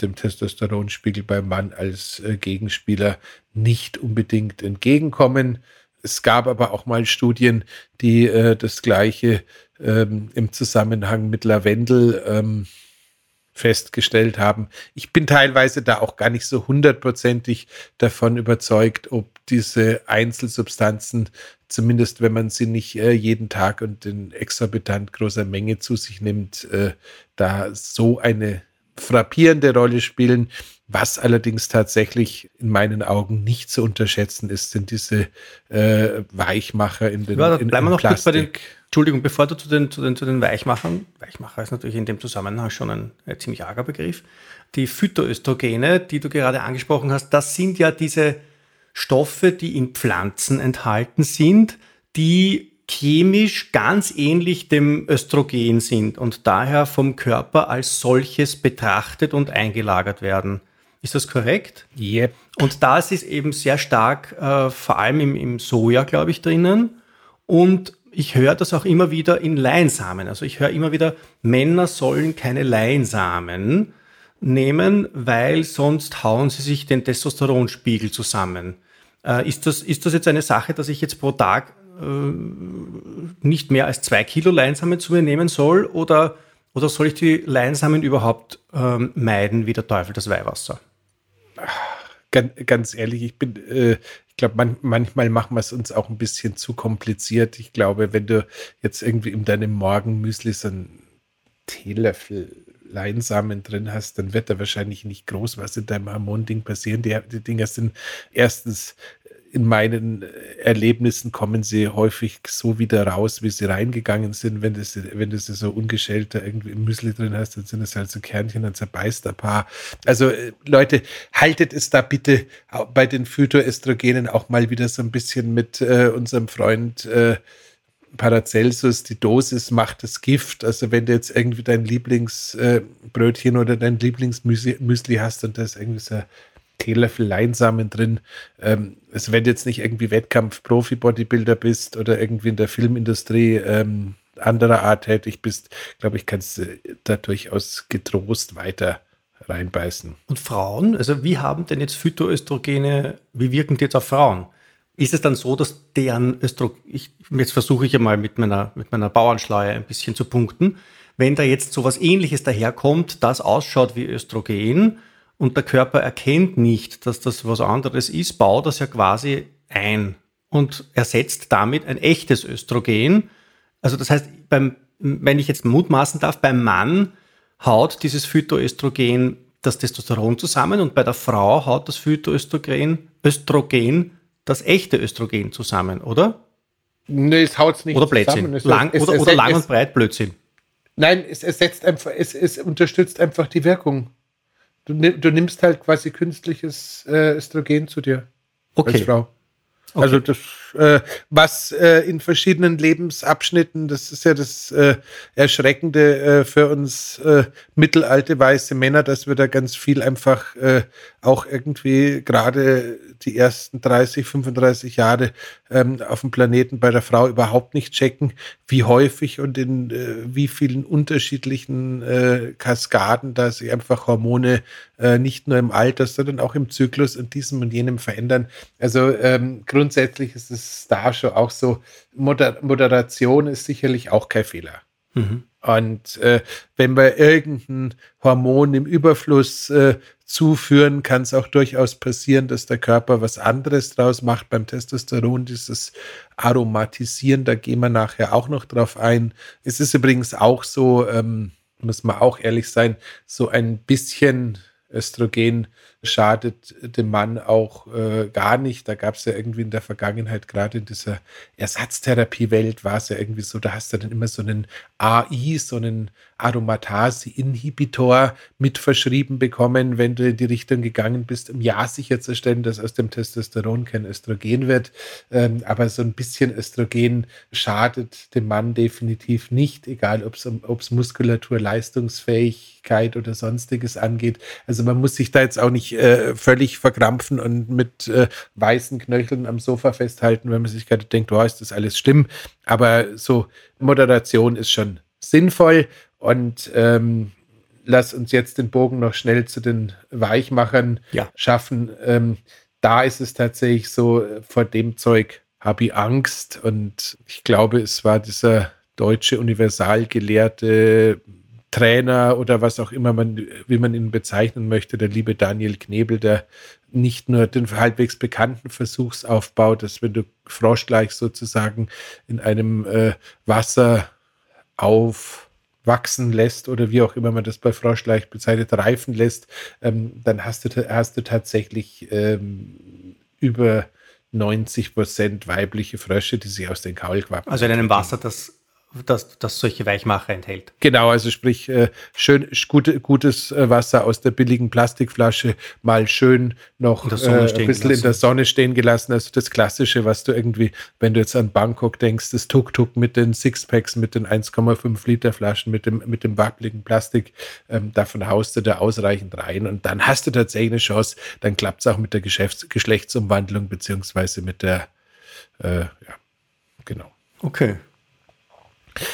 dem Testosteronspiegel beim Mann als äh, Gegenspieler nicht unbedingt entgegenkommen. Es gab aber auch mal Studien, die äh, das Gleiche ähm, im Zusammenhang mit Lavendel ähm, festgestellt haben. Ich bin teilweise da auch gar nicht so hundertprozentig davon überzeugt, ob diese Einzelsubstanzen, zumindest wenn man sie nicht äh, jeden Tag und in exorbitant großer Menge zu sich nimmt, äh, da so eine frappierende Rolle spielen. Was allerdings tatsächlich in meinen Augen nicht zu unterschätzen ist, sind diese äh, Weichmacher in den ja, in, bleiben wir noch kurz bei den Entschuldigung, bevor du zu den, zu den, zu den Weichmachern, Weichmacher ist natürlich in dem Zusammenhang schon ein, ein ziemlich arger Begriff, die Phytoöstrogene, die du gerade angesprochen hast, das sind ja diese Stoffe, die in Pflanzen enthalten sind, die chemisch ganz ähnlich dem Östrogen sind und daher vom Körper als solches betrachtet und eingelagert werden. Ist das korrekt? Yep. Und das ist eben sehr stark, äh, vor allem im, im Soja, glaube ich, drinnen. Und ich höre das auch immer wieder in Leinsamen. Also ich höre immer wieder, Männer sollen keine Leinsamen nehmen, weil sonst hauen sie sich den Testosteronspiegel zusammen. Äh, ist, das, ist das jetzt eine Sache, dass ich jetzt pro Tag äh, nicht mehr als zwei Kilo Leinsamen zu mir nehmen soll oder, oder soll ich die Leinsamen überhaupt ähm, meiden wie der Teufel das Weihwasser? Ganz, ganz ehrlich, ich bin, äh, glaube, man, manchmal machen wir es uns auch ein bisschen zu kompliziert. Ich glaube, wenn du jetzt irgendwie in deinem Morgenmüsli so einen Teelöffel Leinsamen drin hast, dann wird da wahrscheinlich nicht groß was in deinem Harmon-Ding passieren. Die, die Dinger sind erstens in meinen Erlebnissen kommen sie häufig so wieder raus, wie sie reingegangen sind. Wenn du sie, wenn du sie so ungeschält irgendwie im Müsli drin hast, dann sind es halt so Kernchen, dann zerbeißt ein paar. Also äh, Leute, haltet es da bitte bei den Phytoöstrogenen auch mal wieder so ein bisschen mit äh, unserem Freund äh, Paracelsus, die Dosis macht das Gift. Also wenn du jetzt irgendwie dein Lieblingsbrötchen äh, oder dein Lieblingsmüsli hast und da ist irgendwie so Teelöffel Leinsamen drin. Ähm, also wenn du jetzt nicht irgendwie Wettkampf-Profi-Bodybuilder bist oder irgendwie in der Filmindustrie ähm, anderer Art tätig bist, glaube ich, kannst du da durchaus getrost weiter reinbeißen. Und Frauen, also wie haben denn jetzt Phytoöstrogene, wie wirken die jetzt auf Frauen? Ist es dann so, dass deren Östrogen, jetzt versuche ich ja mal mit meiner, mit meiner Bauernschleue ein bisschen zu punkten, wenn da jetzt so was ähnliches daherkommt, das ausschaut wie Östrogen, und der Körper erkennt nicht, dass das was anderes ist, baut das ja quasi ein und ersetzt damit ein echtes Östrogen. Also das heißt, beim, wenn ich jetzt mutmaßen darf, beim Mann haut dieses Phytoöstrogen das Testosteron zusammen und bei der Frau haut das Phytoöstrogen Östrogen das echte Östrogen zusammen, oder? Nee, es haut nicht oder Blödsinn. Es, lang, es, oder, es, oder lang und breit Blödsinn. Nein, es ersetzt einfach, es, es unterstützt einfach die Wirkung. Du, du nimmst halt quasi künstliches äh, Östrogen zu dir okay. als Frau. Okay. Also das äh, was äh, in verschiedenen Lebensabschnitten, das ist ja das äh, Erschreckende äh, für uns äh, mittelalte weiße Männer, dass wir da ganz viel einfach äh, auch irgendwie gerade die ersten 30, 35 Jahre ähm, auf dem Planeten bei der Frau überhaupt nicht checken, wie häufig und in wie vielen unterschiedlichen Kaskaden da sich einfach Hormone nicht nur im Alter, sondern auch im Zyklus und diesem und jenem verändern. Also ähm, grundsätzlich ist es da schon auch so, Moder Moderation ist sicherlich auch kein Fehler. Mhm. Und äh, wenn wir irgendein Hormon im Überfluss äh, zuführen, kann es auch durchaus passieren, dass der Körper was anderes draus macht. Beim Testosteron dieses Aromatisieren, da gehen wir nachher auch noch drauf ein. Es ist übrigens auch so, ähm, muss man auch ehrlich sein, so ein bisschen Östrogen schadet dem Mann auch äh, gar nicht. Da gab es ja irgendwie in der Vergangenheit, gerade in dieser Ersatztherapiewelt, war es ja irgendwie so, da hast du dann immer so einen AI, so einen Aromatase-Inhibitor mit verschrieben bekommen, wenn du in die Richtung gegangen bist, um ja sicherzustellen, dass aus dem Testosteron kein Östrogen wird. Ähm, aber so ein bisschen Östrogen schadet dem Mann definitiv nicht, egal ob es Muskulatur, Leistungsfähigkeit oder sonstiges angeht. Also man muss sich da jetzt auch nicht äh, völlig verkrampfen und mit äh, weißen Knöcheln am Sofa festhalten, wenn man sich gerade denkt, oh, ist das alles schlimm. Aber so Moderation ist schon sinnvoll und ähm, lass uns jetzt den Bogen noch schnell zu den Weichmachern ja. schaffen. Ähm, da ist es tatsächlich so, vor dem Zeug habe ich Angst und ich glaube, es war dieser deutsche Universalgelehrte Trainer oder was auch immer man, wie man ihn bezeichnen möchte, der liebe Daniel Knebel, der nicht nur den halbwegs bekannten Versuchsaufbau, dass wenn du Froschgleich sozusagen in einem äh, Wasser aufwachsen lässt oder wie auch immer man das bei Froschleicht bezeichnet, reifen lässt, ähm, dann hast du, hast du tatsächlich ähm, über 90 Prozent weibliche Frösche, die sich aus den Kaulquappen. Also in einem Wasser, das das, das solche Weichmacher enthält. Genau, also sprich, äh, schön gut, gutes äh, Wasser aus der billigen Plastikflasche mal schön noch äh, ein bisschen gelassen. in der Sonne stehen gelassen. Also das Klassische, was du irgendwie, wenn du jetzt an Bangkok denkst, das Tuk-Tuk mit den Sixpacks, mit den 1,5 Liter Flaschen, mit dem, mit dem wackeligen Plastik, ähm, davon haust du da ausreichend rein und dann hast du tatsächlich eine Chance, dann klappt es auch mit der Geschäfts Geschlechtsumwandlung beziehungsweise mit der, äh, ja, genau. Okay.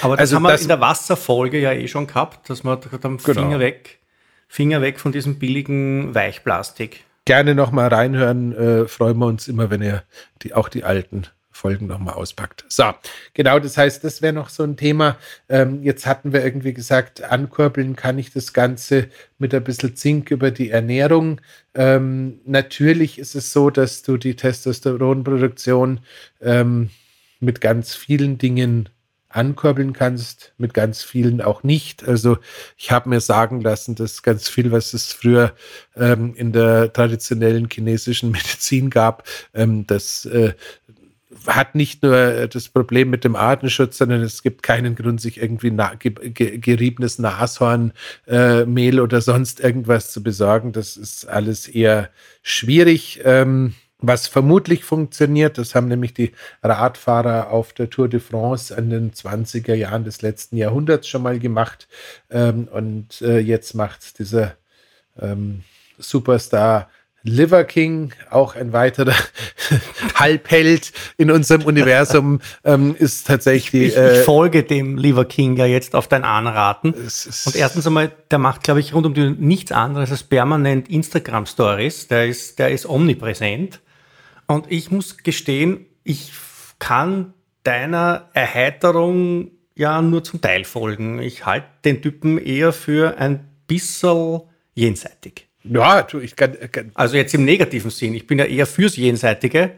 Aber das also haben wir das, in der Wasserfolge ja eh schon gehabt, dass man dann genau. Finger weg, Finger weg von diesem billigen Weichplastik. Gerne nochmal reinhören, äh, freuen wir uns immer, wenn ihr die, auch die alten Folgen nochmal auspackt. So, genau, das heißt, das wäre noch so ein Thema. Ähm, jetzt hatten wir irgendwie gesagt, ankurbeln kann ich das Ganze mit ein bisschen Zink über die Ernährung. Ähm, natürlich ist es so, dass du die Testosteronproduktion ähm, mit ganz vielen Dingen ankurbeln kannst, mit ganz vielen auch nicht. Also ich habe mir sagen lassen, dass ganz viel, was es früher ähm, in der traditionellen chinesischen <laughs> Medizin gab, ähm, das äh, hat nicht nur das Problem mit dem Artenschutz, sondern es gibt keinen Grund, sich irgendwie na, ge, ge, geriebenes Nashornmehl äh, oder sonst irgendwas zu besorgen. Das ist alles eher schwierig. Ähm, was vermutlich funktioniert. Das haben nämlich die Radfahrer auf der Tour de France in den 20er Jahren des letzten Jahrhunderts schon mal gemacht. Ähm, und äh, jetzt macht dieser ähm, Superstar Liver King, auch ein weiterer <laughs> Halbheld in unserem Universum, ähm, ist tatsächlich. Ich, ich, ich, folge dem Liver King ja jetzt auf dein Anraten. Und erstens einmal, der macht, glaube ich, rund um die nichts anderes als permanent Instagram-Stories. Der ist, der ist omnipräsent. Und ich muss gestehen, ich kann deiner Erheiterung ja nur zum Teil folgen. Ich halte den Typen eher für ein bisschen jenseitig. Ja, ich kann, kann. Also jetzt im negativen Sinn. Ich bin ja eher fürs Jenseitige,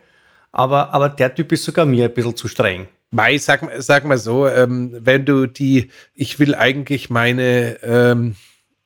aber, aber der Typ ist sogar mir ein bisschen zu streng. Mai, sag, sag mal so, ähm, wenn du die, ich will eigentlich meine ähm,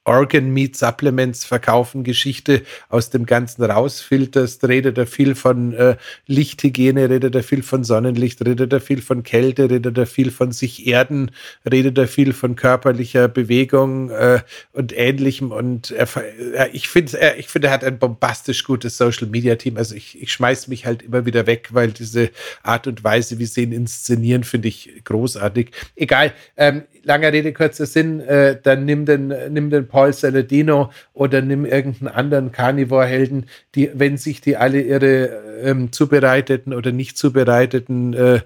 Organ Meat Supplements verkaufen Geschichte aus dem Ganzen rausfilterst, redet er viel von äh, Lichthygiene, redet er viel von Sonnenlicht, redet er viel von Kälte, redet er viel von sich erden, redet er viel von körperlicher Bewegung äh, und ähnlichem. Und er, er, ich finde, er, ich finde, er hat ein bombastisch gutes Social Media Team. Also ich, ich schmeiß mich halt immer wieder weg, weil diese Art und Weise, wie sie ihn inszenieren, finde ich großartig. Egal, ähm, langer Rede, kurzer Sinn, äh, dann nimm den, nimm den Paul Saladino oder nimm irgendeinen anderen Carnivore-Helden, die, wenn sich die alle ihre ähm, zubereiteten oder nicht zubereiteten äh,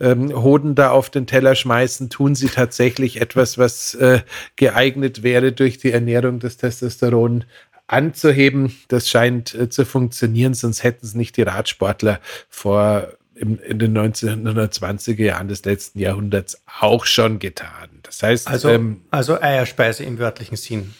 ähm, Hoden da auf den Teller schmeißen, tun sie tatsächlich etwas, was äh, geeignet wäre, durch die Ernährung des Testosteron anzuheben. Das scheint äh, zu funktionieren, sonst hätten es nicht die Radsportler vor im, in den 1920er Jahren des letzten Jahrhunderts auch schon getan. Das heißt, also, ähm, also Eierspeise im wörtlichen Sinn.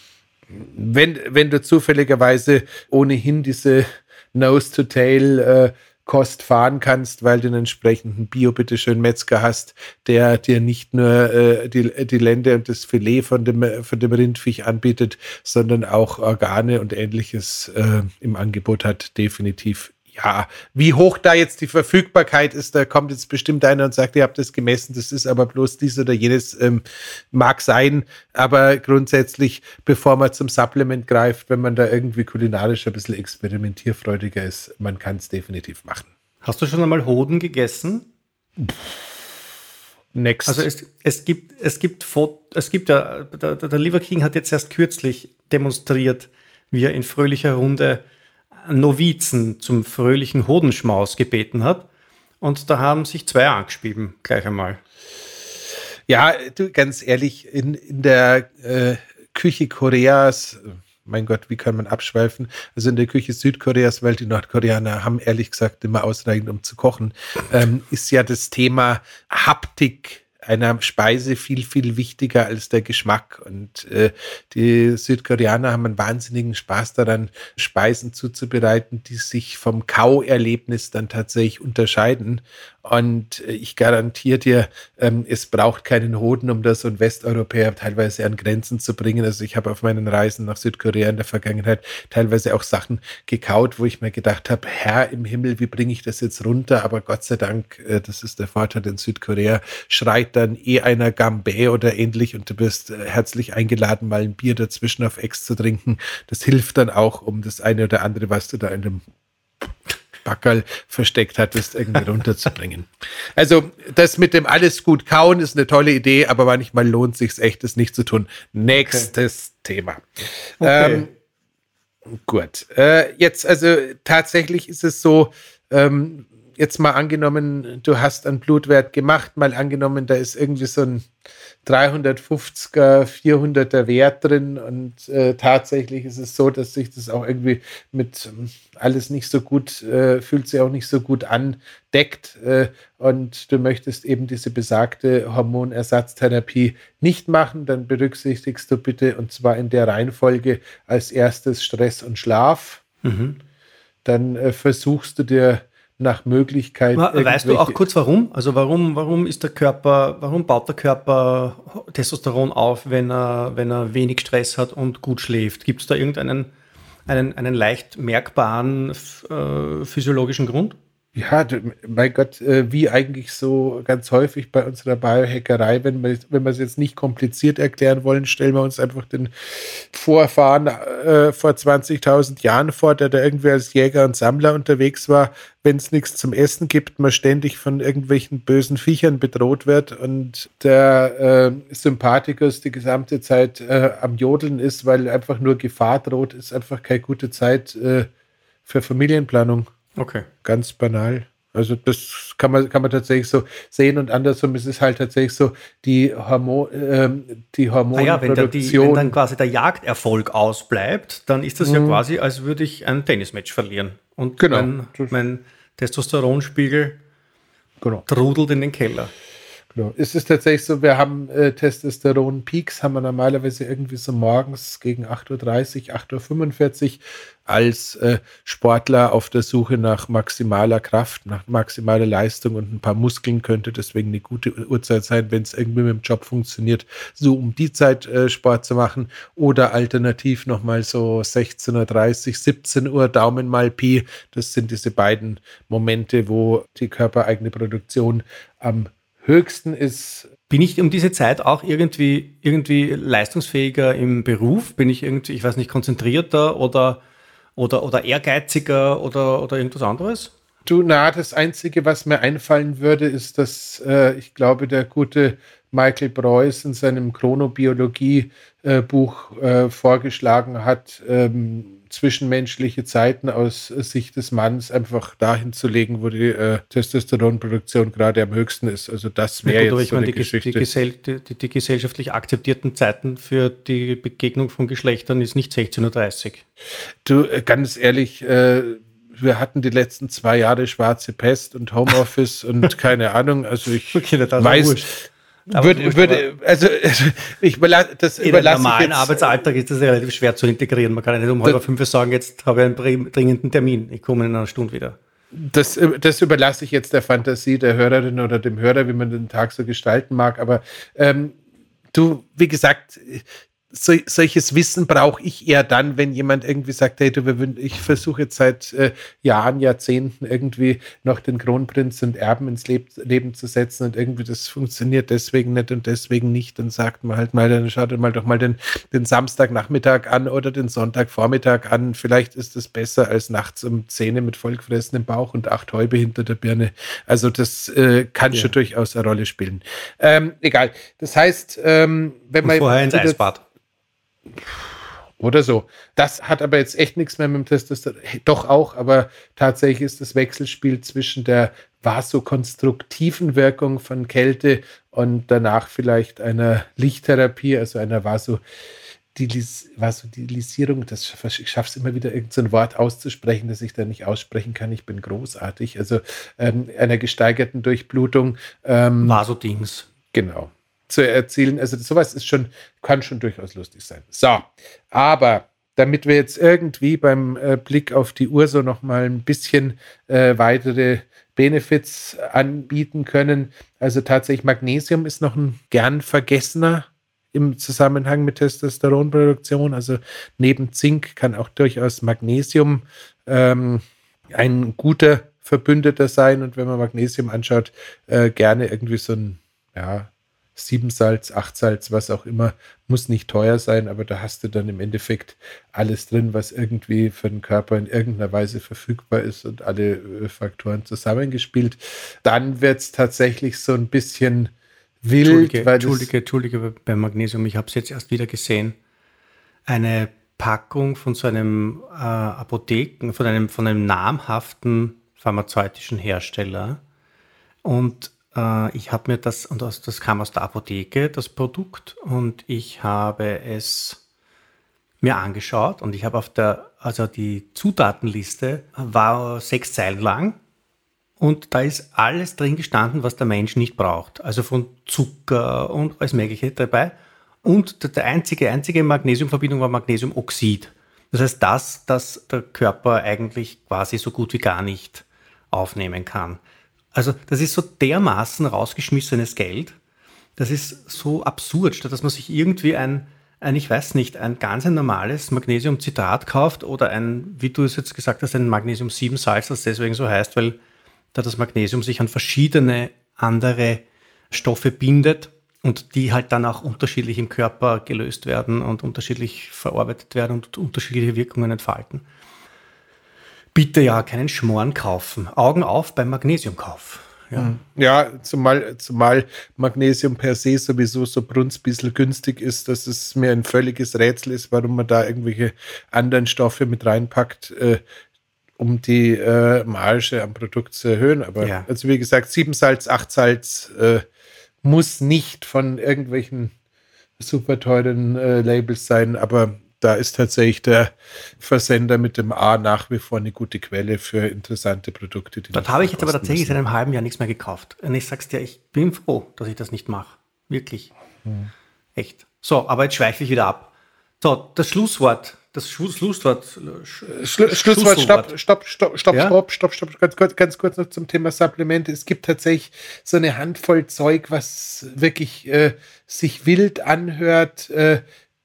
Wenn, wenn du zufälligerweise ohnehin diese Nose-to-Tail äh, Kost fahren kannst, weil du einen entsprechenden Bio, bitteschön, Metzger hast, der dir nicht nur äh, die, die Lende und das Filet von dem, von dem Rindviech anbietet, sondern auch Organe und ähnliches äh, im Angebot hat, definitiv ja, wie hoch da jetzt die Verfügbarkeit ist, da kommt jetzt bestimmt einer und sagt, ihr habt das gemessen, das ist aber bloß dies oder jenes, ähm, mag sein, aber grundsätzlich, bevor man zum Supplement greift, wenn man da irgendwie kulinarisch ein bisschen experimentierfreudiger ist, man kann es definitiv machen. Hast du schon einmal Hoden gegessen? Next. Also es, es gibt, es gibt, es gibt ja, der, der Liver King hat jetzt erst kürzlich demonstriert, wie er in fröhlicher Runde Novizen zum fröhlichen Hodenschmaus gebeten hat. Und da haben sich zwei angespieben, gleich einmal. Ja, du, ganz ehrlich, in, in der äh, Küche Koreas, mein Gott, wie kann man abschweifen? Also in der Küche Südkoreas, weil die Nordkoreaner haben ehrlich gesagt immer ausreichend, um zu kochen, ähm, ist ja das Thema Haptik einer Speise viel, viel wichtiger als der Geschmack. Und äh, die Südkoreaner haben einen wahnsinnigen Spaß daran, Speisen zuzubereiten, die sich vom Kauerlebnis dann tatsächlich unterscheiden. Und äh, ich garantiere dir, ähm, es braucht keinen Hoden, um das und Westeuropäer teilweise an Grenzen zu bringen. Also ich habe auf meinen Reisen nach Südkorea in der Vergangenheit teilweise auch Sachen gekaut, wo ich mir gedacht habe, Herr im Himmel, wie bringe ich das jetzt runter? Aber Gott sei Dank, äh, das ist der Vorteil in Südkorea, schreit dann eh einer Gambé oder ähnlich und du bist äh, herzlich eingeladen, mal ein Bier dazwischen auf Ex zu trinken. Das hilft dann auch, um das eine oder andere, was du da in dem Backerl versteckt hattest, irgendwie <laughs> runterzubringen. Also das mit dem alles gut kauen ist eine tolle Idee, aber manchmal lohnt sich echt, es nicht zu tun. Nächstes okay. Thema. Okay. Ähm, gut. Äh, jetzt, also tatsächlich ist es so, ähm, jetzt mal angenommen, du hast einen Blutwert gemacht, mal angenommen, da ist irgendwie so ein 350er, 400er Wert drin und äh, tatsächlich ist es so, dass sich das auch irgendwie mit ähm, alles nicht so gut, äh, fühlt sich auch nicht so gut an, deckt äh, und du möchtest eben diese besagte Hormonersatztherapie nicht machen, dann berücksichtigst du bitte und zwar in der Reihenfolge als erstes Stress und Schlaf. Mhm. Dann äh, versuchst du dir nach Möglichkeit. Weißt du auch kurz warum? Also warum, warum ist der Körper, warum baut der Körper Testosteron auf, wenn er, wenn er wenig Stress hat und gut schläft? Gibt es da irgendeinen einen, einen leicht merkbaren äh, physiologischen Grund? Ja, mein Gott, äh, wie eigentlich so ganz häufig bei unserer Biohackerei, wenn wir, wenn wir es jetzt nicht kompliziert erklären wollen, stellen wir uns einfach den Vorfahren äh, vor 20.000 Jahren vor, der da irgendwie als Jäger und Sammler unterwegs war, wenn es nichts zum Essen gibt, man ständig von irgendwelchen bösen Viechern bedroht wird und der äh, Sympathikus die gesamte Zeit äh, am Jodeln ist, weil einfach nur Gefahr droht, ist einfach keine gute Zeit äh, für Familienplanung. Okay. Ganz banal. Also das kann man, kann man tatsächlich so sehen und andersrum ist es halt tatsächlich so, die, Hormon, ähm, die Hormonproduktion. Ah ja, wenn, die, wenn, dann quasi der Jagderfolg ausbleibt, dann ist das mhm. ja quasi, als würde ich ein Tennismatch verlieren. Und genau. mein, mein Testosteronspiegel genau. trudelt in den Keller. Genau. Es ist tatsächlich so, wir haben äh, Testosteron-Peaks, haben wir normalerweise irgendwie so morgens gegen 8.30 Uhr, 8.45 Uhr als äh, Sportler auf der Suche nach maximaler Kraft, nach maximaler Leistung und ein paar Muskeln könnte deswegen eine gute Uhrzeit sein, wenn es irgendwie mit dem Job funktioniert, so um die Zeit äh, Sport zu machen oder alternativ nochmal so 16.30 Uhr, 17 Uhr Daumen mal Pi. Das sind diese beiden Momente, wo die körpereigene Produktion am höchsten ist. Bin ich um diese Zeit auch irgendwie, irgendwie leistungsfähiger im Beruf? Bin ich irgendwie, ich weiß nicht, konzentrierter oder, oder, oder ehrgeiziger oder, oder irgendwas anderes? Du, na, das Einzige, was mir einfallen würde, ist, dass äh, ich glaube, der gute Michael Preuß in seinem Chronobiologie-Buch äh, äh, vorgeschlagen hat, ähm, zwischenmenschliche Zeiten aus Sicht des Manns einfach dahin zu legen, wo die äh, Testosteronproduktion gerade am höchsten ist. Also das wäre jetzt ich so meine, die, Geschichte. Die, Gesell die, die, gesellschaftlich akzeptierten Zeiten für die Begegnung von Geschlechtern ist nicht 16.30 Uhr. Du, äh, ganz ehrlich, äh, wir hatten die letzten zwei Jahre schwarze Pest und Homeoffice und <laughs> keine Ahnung. Also ich okay, weiß, würde, würde, also, <laughs> ich überlasse das In einem normalen Arbeitsalltag ist das relativ schwer zu integrieren. Man kann ja nicht um halb fünf sagen, jetzt habe ich einen dringenden Termin, ich komme in einer Stunde wieder. Das, das überlasse ich jetzt der Fantasie der Hörerin oder dem Hörer, wie man den Tag so gestalten mag. Aber ähm, du, wie gesagt, so, solches Wissen brauche ich eher dann, wenn jemand irgendwie sagt, hey, du, ich versuche jetzt seit äh, Jahren, Jahrzehnten irgendwie noch den Kronprinz und Erben ins Leb Leben zu setzen und irgendwie das funktioniert deswegen nicht und deswegen nicht, dann sagt man halt mal, dann schaut mal doch mal den, den Samstagnachmittag an oder den Sonntagvormittag an. Vielleicht ist es besser als nachts um Zähne mit vollgefressenem Bauch und acht Häube hinter der Birne. Also das äh, kann ja. schon durchaus eine Rolle spielen. Ähm, egal. Das heißt, ähm, wenn man... Vorher ins Eisbad. Oder so. Das hat aber jetzt echt nichts mehr mit dem Testosteron. Doch auch, aber tatsächlich ist das Wechselspiel zwischen der vasokonstruktiven Wirkung von Kälte und danach vielleicht einer Lichttherapie, also einer Vasodilisierung, das ich schaffe es immer wieder, irgendein so Wort auszusprechen, das ich da nicht aussprechen kann. Ich bin großartig. Also ähm, einer gesteigerten Durchblutung. Ähm, Vasodings. Genau zu erzielen. Also sowas ist schon, kann schon durchaus lustig sein. So, aber damit wir jetzt irgendwie beim äh, Blick auf die Uhr so nochmal ein bisschen äh, weitere Benefits anbieten können. Also tatsächlich Magnesium ist noch ein gern vergessener im Zusammenhang mit Testosteronproduktion. Also neben Zink kann auch durchaus Magnesium ähm, ein guter Verbündeter sein. Und wenn man Magnesium anschaut, äh, gerne irgendwie so ein ja, sieben Salz, acht Salz, was auch immer, muss nicht teuer sein, aber da hast du dann im Endeffekt alles drin, was irgendwie für den Körper in irgendeiner Weise verfügbar ist und alle äh, Faktoren zusammengespielt. Dann wird es tatsächlich so ein bisschen wild. Entschuldige, Entschuldige, Entschuldige beim Magnesium, ich habe es jetzt erst wieder gesehen. Eine Packung von so einem äh, Apotheken, von einem, von einem namhaften pharmazeutischen Hersteller. Und ich habe mir das, und das, das kam aus der Apotheke, das Produkt, und ich habe es mir angeschaut und ich habe auf der, also die Zutatenliste war sechs Zeilen lang und da ist alles drin gestanden, was der Mensch nicht braucht. Also von Zucker und alles Mögliche dabei. Und der einzige, einzige Magnesiumverbindung war Magnesiumoxid. Das heißt, das, das der Körper eigentlich quasi so gut wie gar nicht aufnehmen kann. Also das ist so dermaßen rausgeschmissenes Geld. Das ist so absurd, statt dass man sich irgendwie ein, ein ich weiß nicht, ein ganz ein normales Magnesiumcitrat kauft oder ein, wie du es jetzt gesagt hast, ein Magnesium-7-Salz, das deswegen so heißt, weil da das Magnesium sich an verschiedene andere Stoffe bindet und die halt dann auch unterschiedlich im Körper gelöst werden und unterschiedlich verarbeitet werden und unterschiedliche Wirkungen entfalten bitte ja keinen Schmoren kaufen. Augen auf beim Magnesiumkauf. Ja. Hm. ja, zumal, zumal Magnesium per se sowieso so brunzbissel günstig ist, dass es mir ein völliges Rätsel ist, warum man da irgendwelche anderen Stoffe mit reinpackt, äh, um die äh, Marge am Produkt zu erhöhen. Aber ja. also wie gesagt, sieben Salz, acht Salz äh, muss nicht von irgendwelchen super teuren äh, Labels sein, aber da ist tatsächlich der Versender mit dem A nach wie vor eine gute Quelle für interessante Produkte. Dort habe ich jetzt aber tatsächlich seit einem halben Jahr nichts mehr gekauft. Und ich sag's dir, ich bin froh, dass ich das nicht mache. Wirklich. Hm. Echt. So, aber jetzt schweife ich wieder ab. So, das Schlusswort. Das Schlusswort. Schlu Schlusswort, stopp, stopp, stopp, stopp, ja? stopp, stopp, stopp, ganz kurz, ganz kurz noch zum Thema Supplemente. Es gibt tatsächlich so eine Handvoll Zeug, was wirklich äh, sich wild anhört, äh,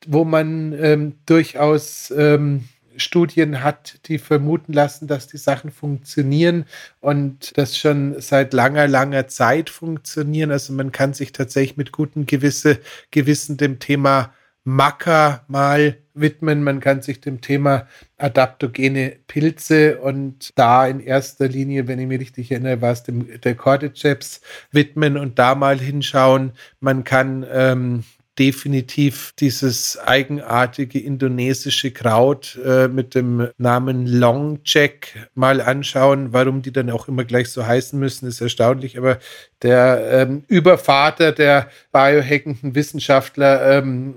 wo man ähm, durchaus ähm, Studien hat, die vermuten lassen, dass die Sachen funktionieren und das schon seit langer, langer Zeit funktionieren. Also man kann sich tatsächlich mit gutem Gewisse, Gewissen dem Thema Macker mal widmen. Man kann sich dem Thema adaptogene Pilze und da in erster Linie, wenn ich mich richtig erinnere, war es dem, der Cordyceps widmen und da mal hinschauen. Man kann ähm, definitiv dieses eigenartige indonesische Kraut äh, mit dem Namen Longjack mal anschauen. Warum die dann auch immer gleich so heißen müssen, ist erstaunlich. Aber der ähm, Übervater der biohackenden Wissenschaftler ähm,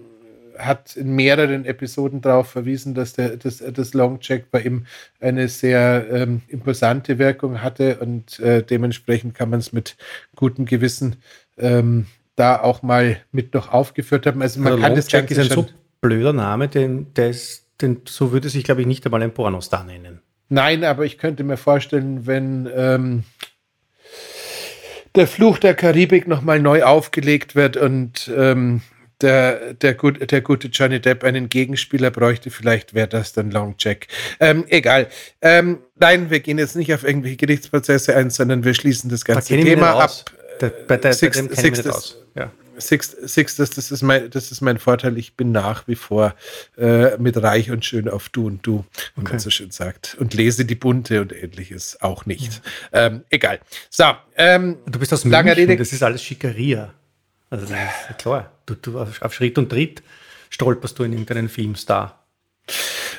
hat in mehreren Episoden darauf verwiesen, dass der, das, das Longjack bei ihm eine sehr ähm, imposante Wirkung hatte und äh, dementsprechend kann man es mit gutem Gewissen ähm, da auch mal mit noch aufgeführt haben. Also man also kann das Ganze ist ein so blöder Name, den, der ist, den, so würde sich, glaube ich, nicht einmal ein Pornostar nennen. Nein, aber ich könnte mir vorstellen, wenn ähm, der Fluch der Karibik nochmal neu aufgelegt wird und ähm, der, der, gut, der gute Johnny Depp einen Gegenspieler bräuchte, vielleicht wäre das dann Long Jack. Ähm, egal. Ähm, nein, wir gehen jetzt nicht auf irgendwelche Gerichtsprozesse ein, sondern wir schließen das ganze Thema ab. Der, bei, der, Six, bei dem Six, das, aus. Ja. Six, Six das, das, ist mein, das ist mein Vorteil. Ich bin nach wie vor äh, mit reich und schön auf Du und Du, wie okay. man so schön sagt. Und lese die Bunte und ähnliches auch nicht. Ja. Ähm, egal. So. Ähm, du bist aus München, Rede. das ist alles Schickeria. Also das ist klar. Du, du auf, auf Schritt und Tritt stolperst du in irgendeinen Filmstar.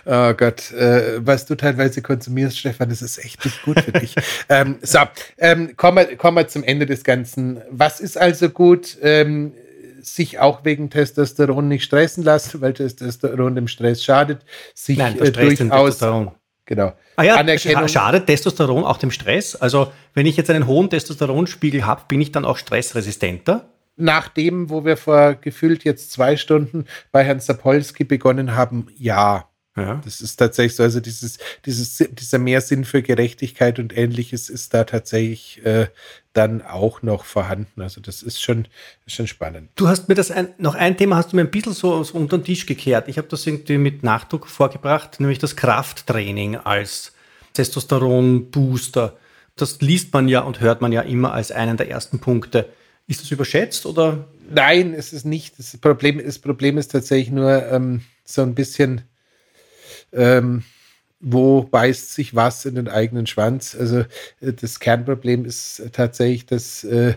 Oh Gott, äh, was du teilweise konsumierst, Stefan, das ist echt nicht gut für dich. <laughs> ähm, so, ähm, kommen, wir, kommen wir zum Ende des Ganzen. Was ist also gut? Ähm, sich auch wegen Testosteron nicht stressen lassen, weil Testosteron dem Stress schadet. Sich Nein, der Stress äh, durchaus, Testosteron. Genau. Ah ja, schadet Testosteron auch dem Stress? Also, wenn ich jetzt einen hohen Testosteronspiegel habe, bin ich dann auch stressresistenter? Nach dem, wo wir vor gefühlt jetzt zwei Stunden bei Herrn Sapolsky begonnen haben, ja. Ja. Das ist tatsächlich so, also dieses, dieses, dieser Mehrsinn für Gerechtigkeit und ähnliches ist da tatsächlich äh, dann auch noch vorhanden. Also das ist schon, schon spannend. Du hast mir das ein, noch ein Thema hast du mir ein bisschen so, so unter den Tisch gekehrt. Ich habe das irgendwie mit Nachdruck vorgebracht, nämlich das Krafttraining als Testosteron-Booster. Das liest man ja und hört man ja immer als einen der ersten Punkte. Ist das überschätzt oder? Nein, es ist nicht. Das Problem, das Problem ist tatsächlich nur ähm, so ein bisschen, ähm, wo beißt sich was in den eigenen Schwanz. Also äh, das Kernproblem ist tatsächlich, dass äh,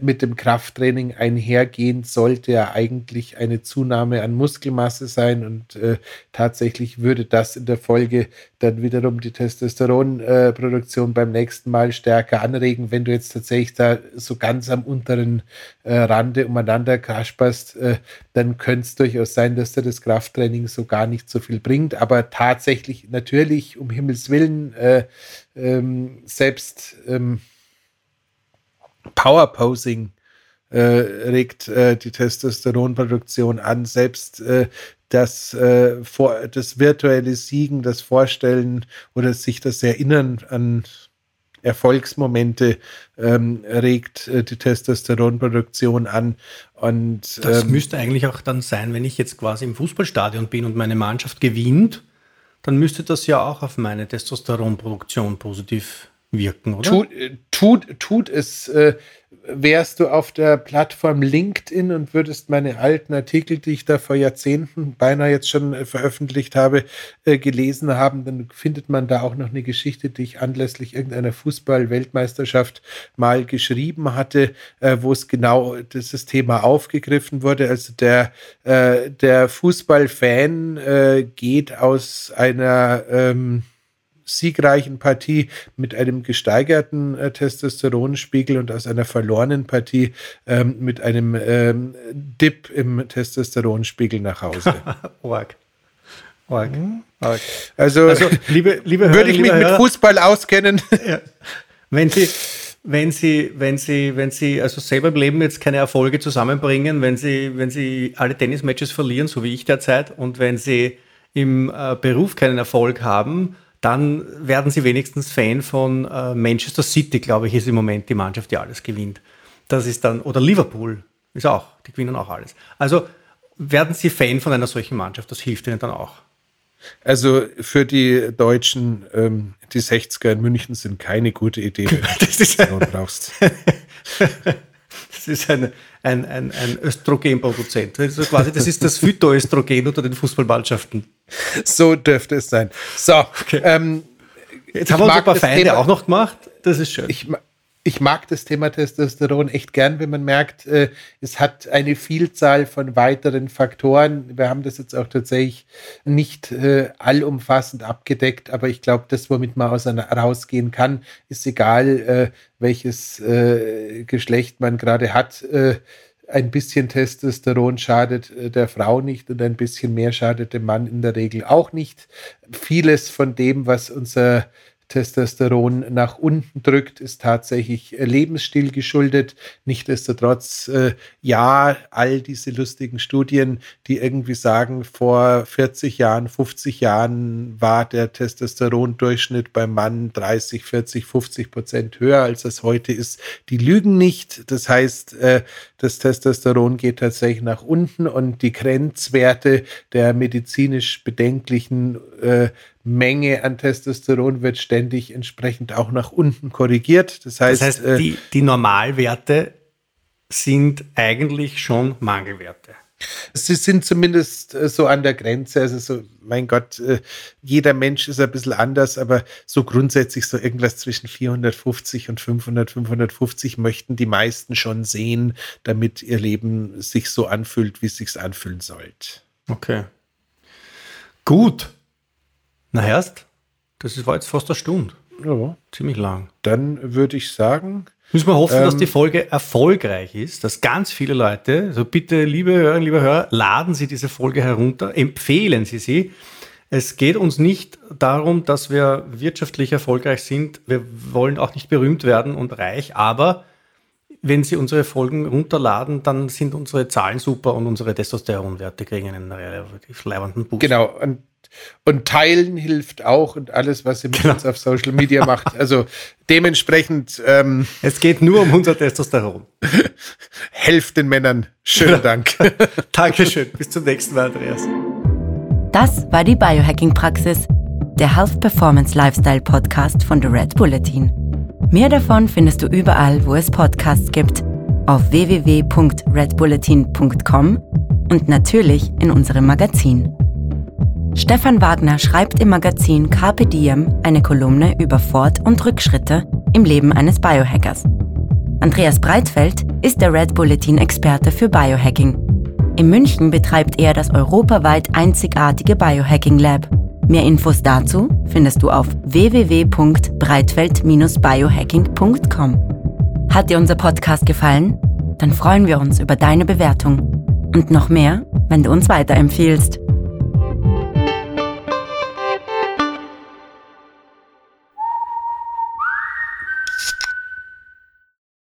mit dem Krafttraining einhergehend sollte ja eigentlich eine Zunahme an Muskelmasse sein und äh, tatsächlich würde das in der Folge dann wiederum die Testosteronproduktion äh, beim nächsten Mal stärker anregen. Wenn du jetzt tatsächlich da so ganz am unteren äh, Rande umeinander kasperst, äh, dann könnte es durchaus sein, dass dir das Krafttraining so gar nicht so viel bringt. Aber tatsächlich natürlich, um Himmels Willen, äh, ähm, selbst ähm, Powerposing äh, regt äh, die Testosteronproduktion an. Selbst äh, das, äh, vor, das virtuelle Siegen, das Vorstellen oder sich das Erinnern an Erfolgsmomente ähm, regt äh, die Testosteronproduktion an. Und, das ähm, müsste eigentlich auch dann sein, wenn ich jetzt quasi im Fußballstadion bin und meine Mannschaft gewinnt, dann müsste das ja auch auf meine Testosteronproduktion positiv wirken, oder? Tut, äh, tut, tut es. Äh, wärst du auf der Plattform LinkedIn und würdest meine alten Artikel, die ich da vor Jahrzehnten beinahe jetzt schon äh, veröffentlicht habe, äh, gelesen haben, dann findet man da auch noch eine Geschichte, die ich anlässlich irgendeiner Fußball-Weltmeisterschaft mal geschrieben hatte, äh, wo es genau dieses Thema aufgegriffen wurde. Also der, äh, der Fußballfan äh, geht aus einer ähm, siegreichen Partie mit einem gesteigerten äh, Testosteronspiegel und aus einer verlorenen Partie ähm, mit einem ähm, Dip im Testosteronspiegel nach Hause. <laughs> Org. Org. Org. Also, also, liebe, liebe Hörer, würde ich mich Hörer, mit Fußball auskennen. <laughs> Ja. Wenn Sie, wenn Sie, wenn Sie, wenn Sie also selber im Leben jetzt keine Erfolge zusammenbringen, wenn Sie, wenn Sie alle Tennismatches verlieren, so wie ich derzeit, und wenn Sie im äh, Beruf keinen Erfolg haben, dann werden Sie wenigstens Fan von äh, Manchester City, glaube ich, ist im Moment die Mannschaft, die alles gewinnt. Das ist dann, oder Liverpool ist auch, die gewinnen auch alles. Also werden Sie Fan von einer solchen Mannschaft, das hilft Ihnen dann auch. Also für die Deutschen, ähm, die 60er in München sind keine gute Idee, <laughs> wenn du brauchst. <laughs> das ist ein, ein, ein, ein Östrogenproduzent. Also quasi, das ist das Phytoöstrogen unter den Fußballmannschaften. So dürfte es sein. So, okay. ähm, Jetzt haben wir uns ein paar Feinde Thema, auch noch gemacht. Das ist schön. Ich, ich mag das Thema Testosteron echt gern, wenn man merkt, äh, es hat eine Vielzahl von weiteren Faktoren. Wir haben das jetzt auch tatsächlich nicht äh, allumfassend abgedeckt, aber ich glaube, das, womit man aus rausgehen kann, ist egal, äh, welches äh, Geschlecht man gerade hat. Äh, ein bisschen Testosteron schadet äh, der Frau nicht und ein bisschen mehr schadet dem Mann in der Regel auch nicht. Vieles von dem, was unser Testosteron nach unten drückt, ist tatsächlich äh, Lebensstil geschuldet. Nichtsdestotrotz, äh, ja, all diese lustigen Studien, die irgendwie sagen, vor 40 Jahren, 50 Jahren war der Testosterondurchschnitt beim Mann 30, 40, 50 Prozent höher, als es heute ist, die lügen nicht. Das heißt, äh, das Testosteron geht tatsächlich nach unten und die Grenzwerte der medizinisch bedenklichen äh, Menge an Testosteron wird ständig entsprechend auch nach unten korrigiert. Das heißt, das heißt äh, die, die Normalwerte sind eigentlich schon Mangelwerte. Sie sind zumindest äh, so an der Grenze. Also so, mein Gott, äh, jeder Mensch ist ein bisschen anders, aber so grundsätzlich so irgendwas zwischen 450 und 500, 550 möchten die meisten schon sehen, damit ihr Leben sich so anfühlt, wie es sich anfühlen sollte. Okay. Gut. Na erst, das war jetzt fast eine Stunde. Ja. Ziemlich lang. Dann würde ich sagen. Müssen wir hoffen, ähm, dass die Folge erfolgreich ist, dass ganz viele Leute, also bitte, liebe Hörerinnen, liebe Hörer, laden Sie diese Folge herunter, empfehlen Sie sie. Es geht uns nicht darum, dass wir wirtschaftlich erfolgreich sind. Wir wollen auch nicht berühmt werden und reich, aber wenn Sie unsere Folgen runterladen, dann sind unsere Zahlen super und unsere Testosteronwerte kriegen einen relativ leibenden Boost. Genau, und und teilen hilft auch und alles, was ihr mit genau. uns auf Social Media macht. Also dementsprechend. Ähm, es geht nur um unser Testosteron. <laughs> Helft den Männern. Schönen genau. Dank. <laughs> Dankeschön. Bis zum nächsten Mal, Andreas. Das war die Biohacking-Praxis, der Health Performance Lifestyle Podcast von The Red Bulletin. Mehr davon findest du überall, wo es Podcasts gibt, auf www.redbulletin.com und natürlich in unserem Magazin. Stefan Wagner schreibt im Magazin Carpe Diem eine Kolumne über Fort- und Rückschritte im Leben eines Biohackers. Andreas Breitfeld ist der Red Bulletin-Experte für Biohacking. In München betreibt er das europaweit einzigartige Biohacking Lab. Mehr Infos dazu findest du auf www.breitfeld-biohacking.com. Hat dir unser Podcast gefallen? Dann freuen wir uns über deine Bewertung. Und noch mehr, wenn du uns weiterempfiehlst.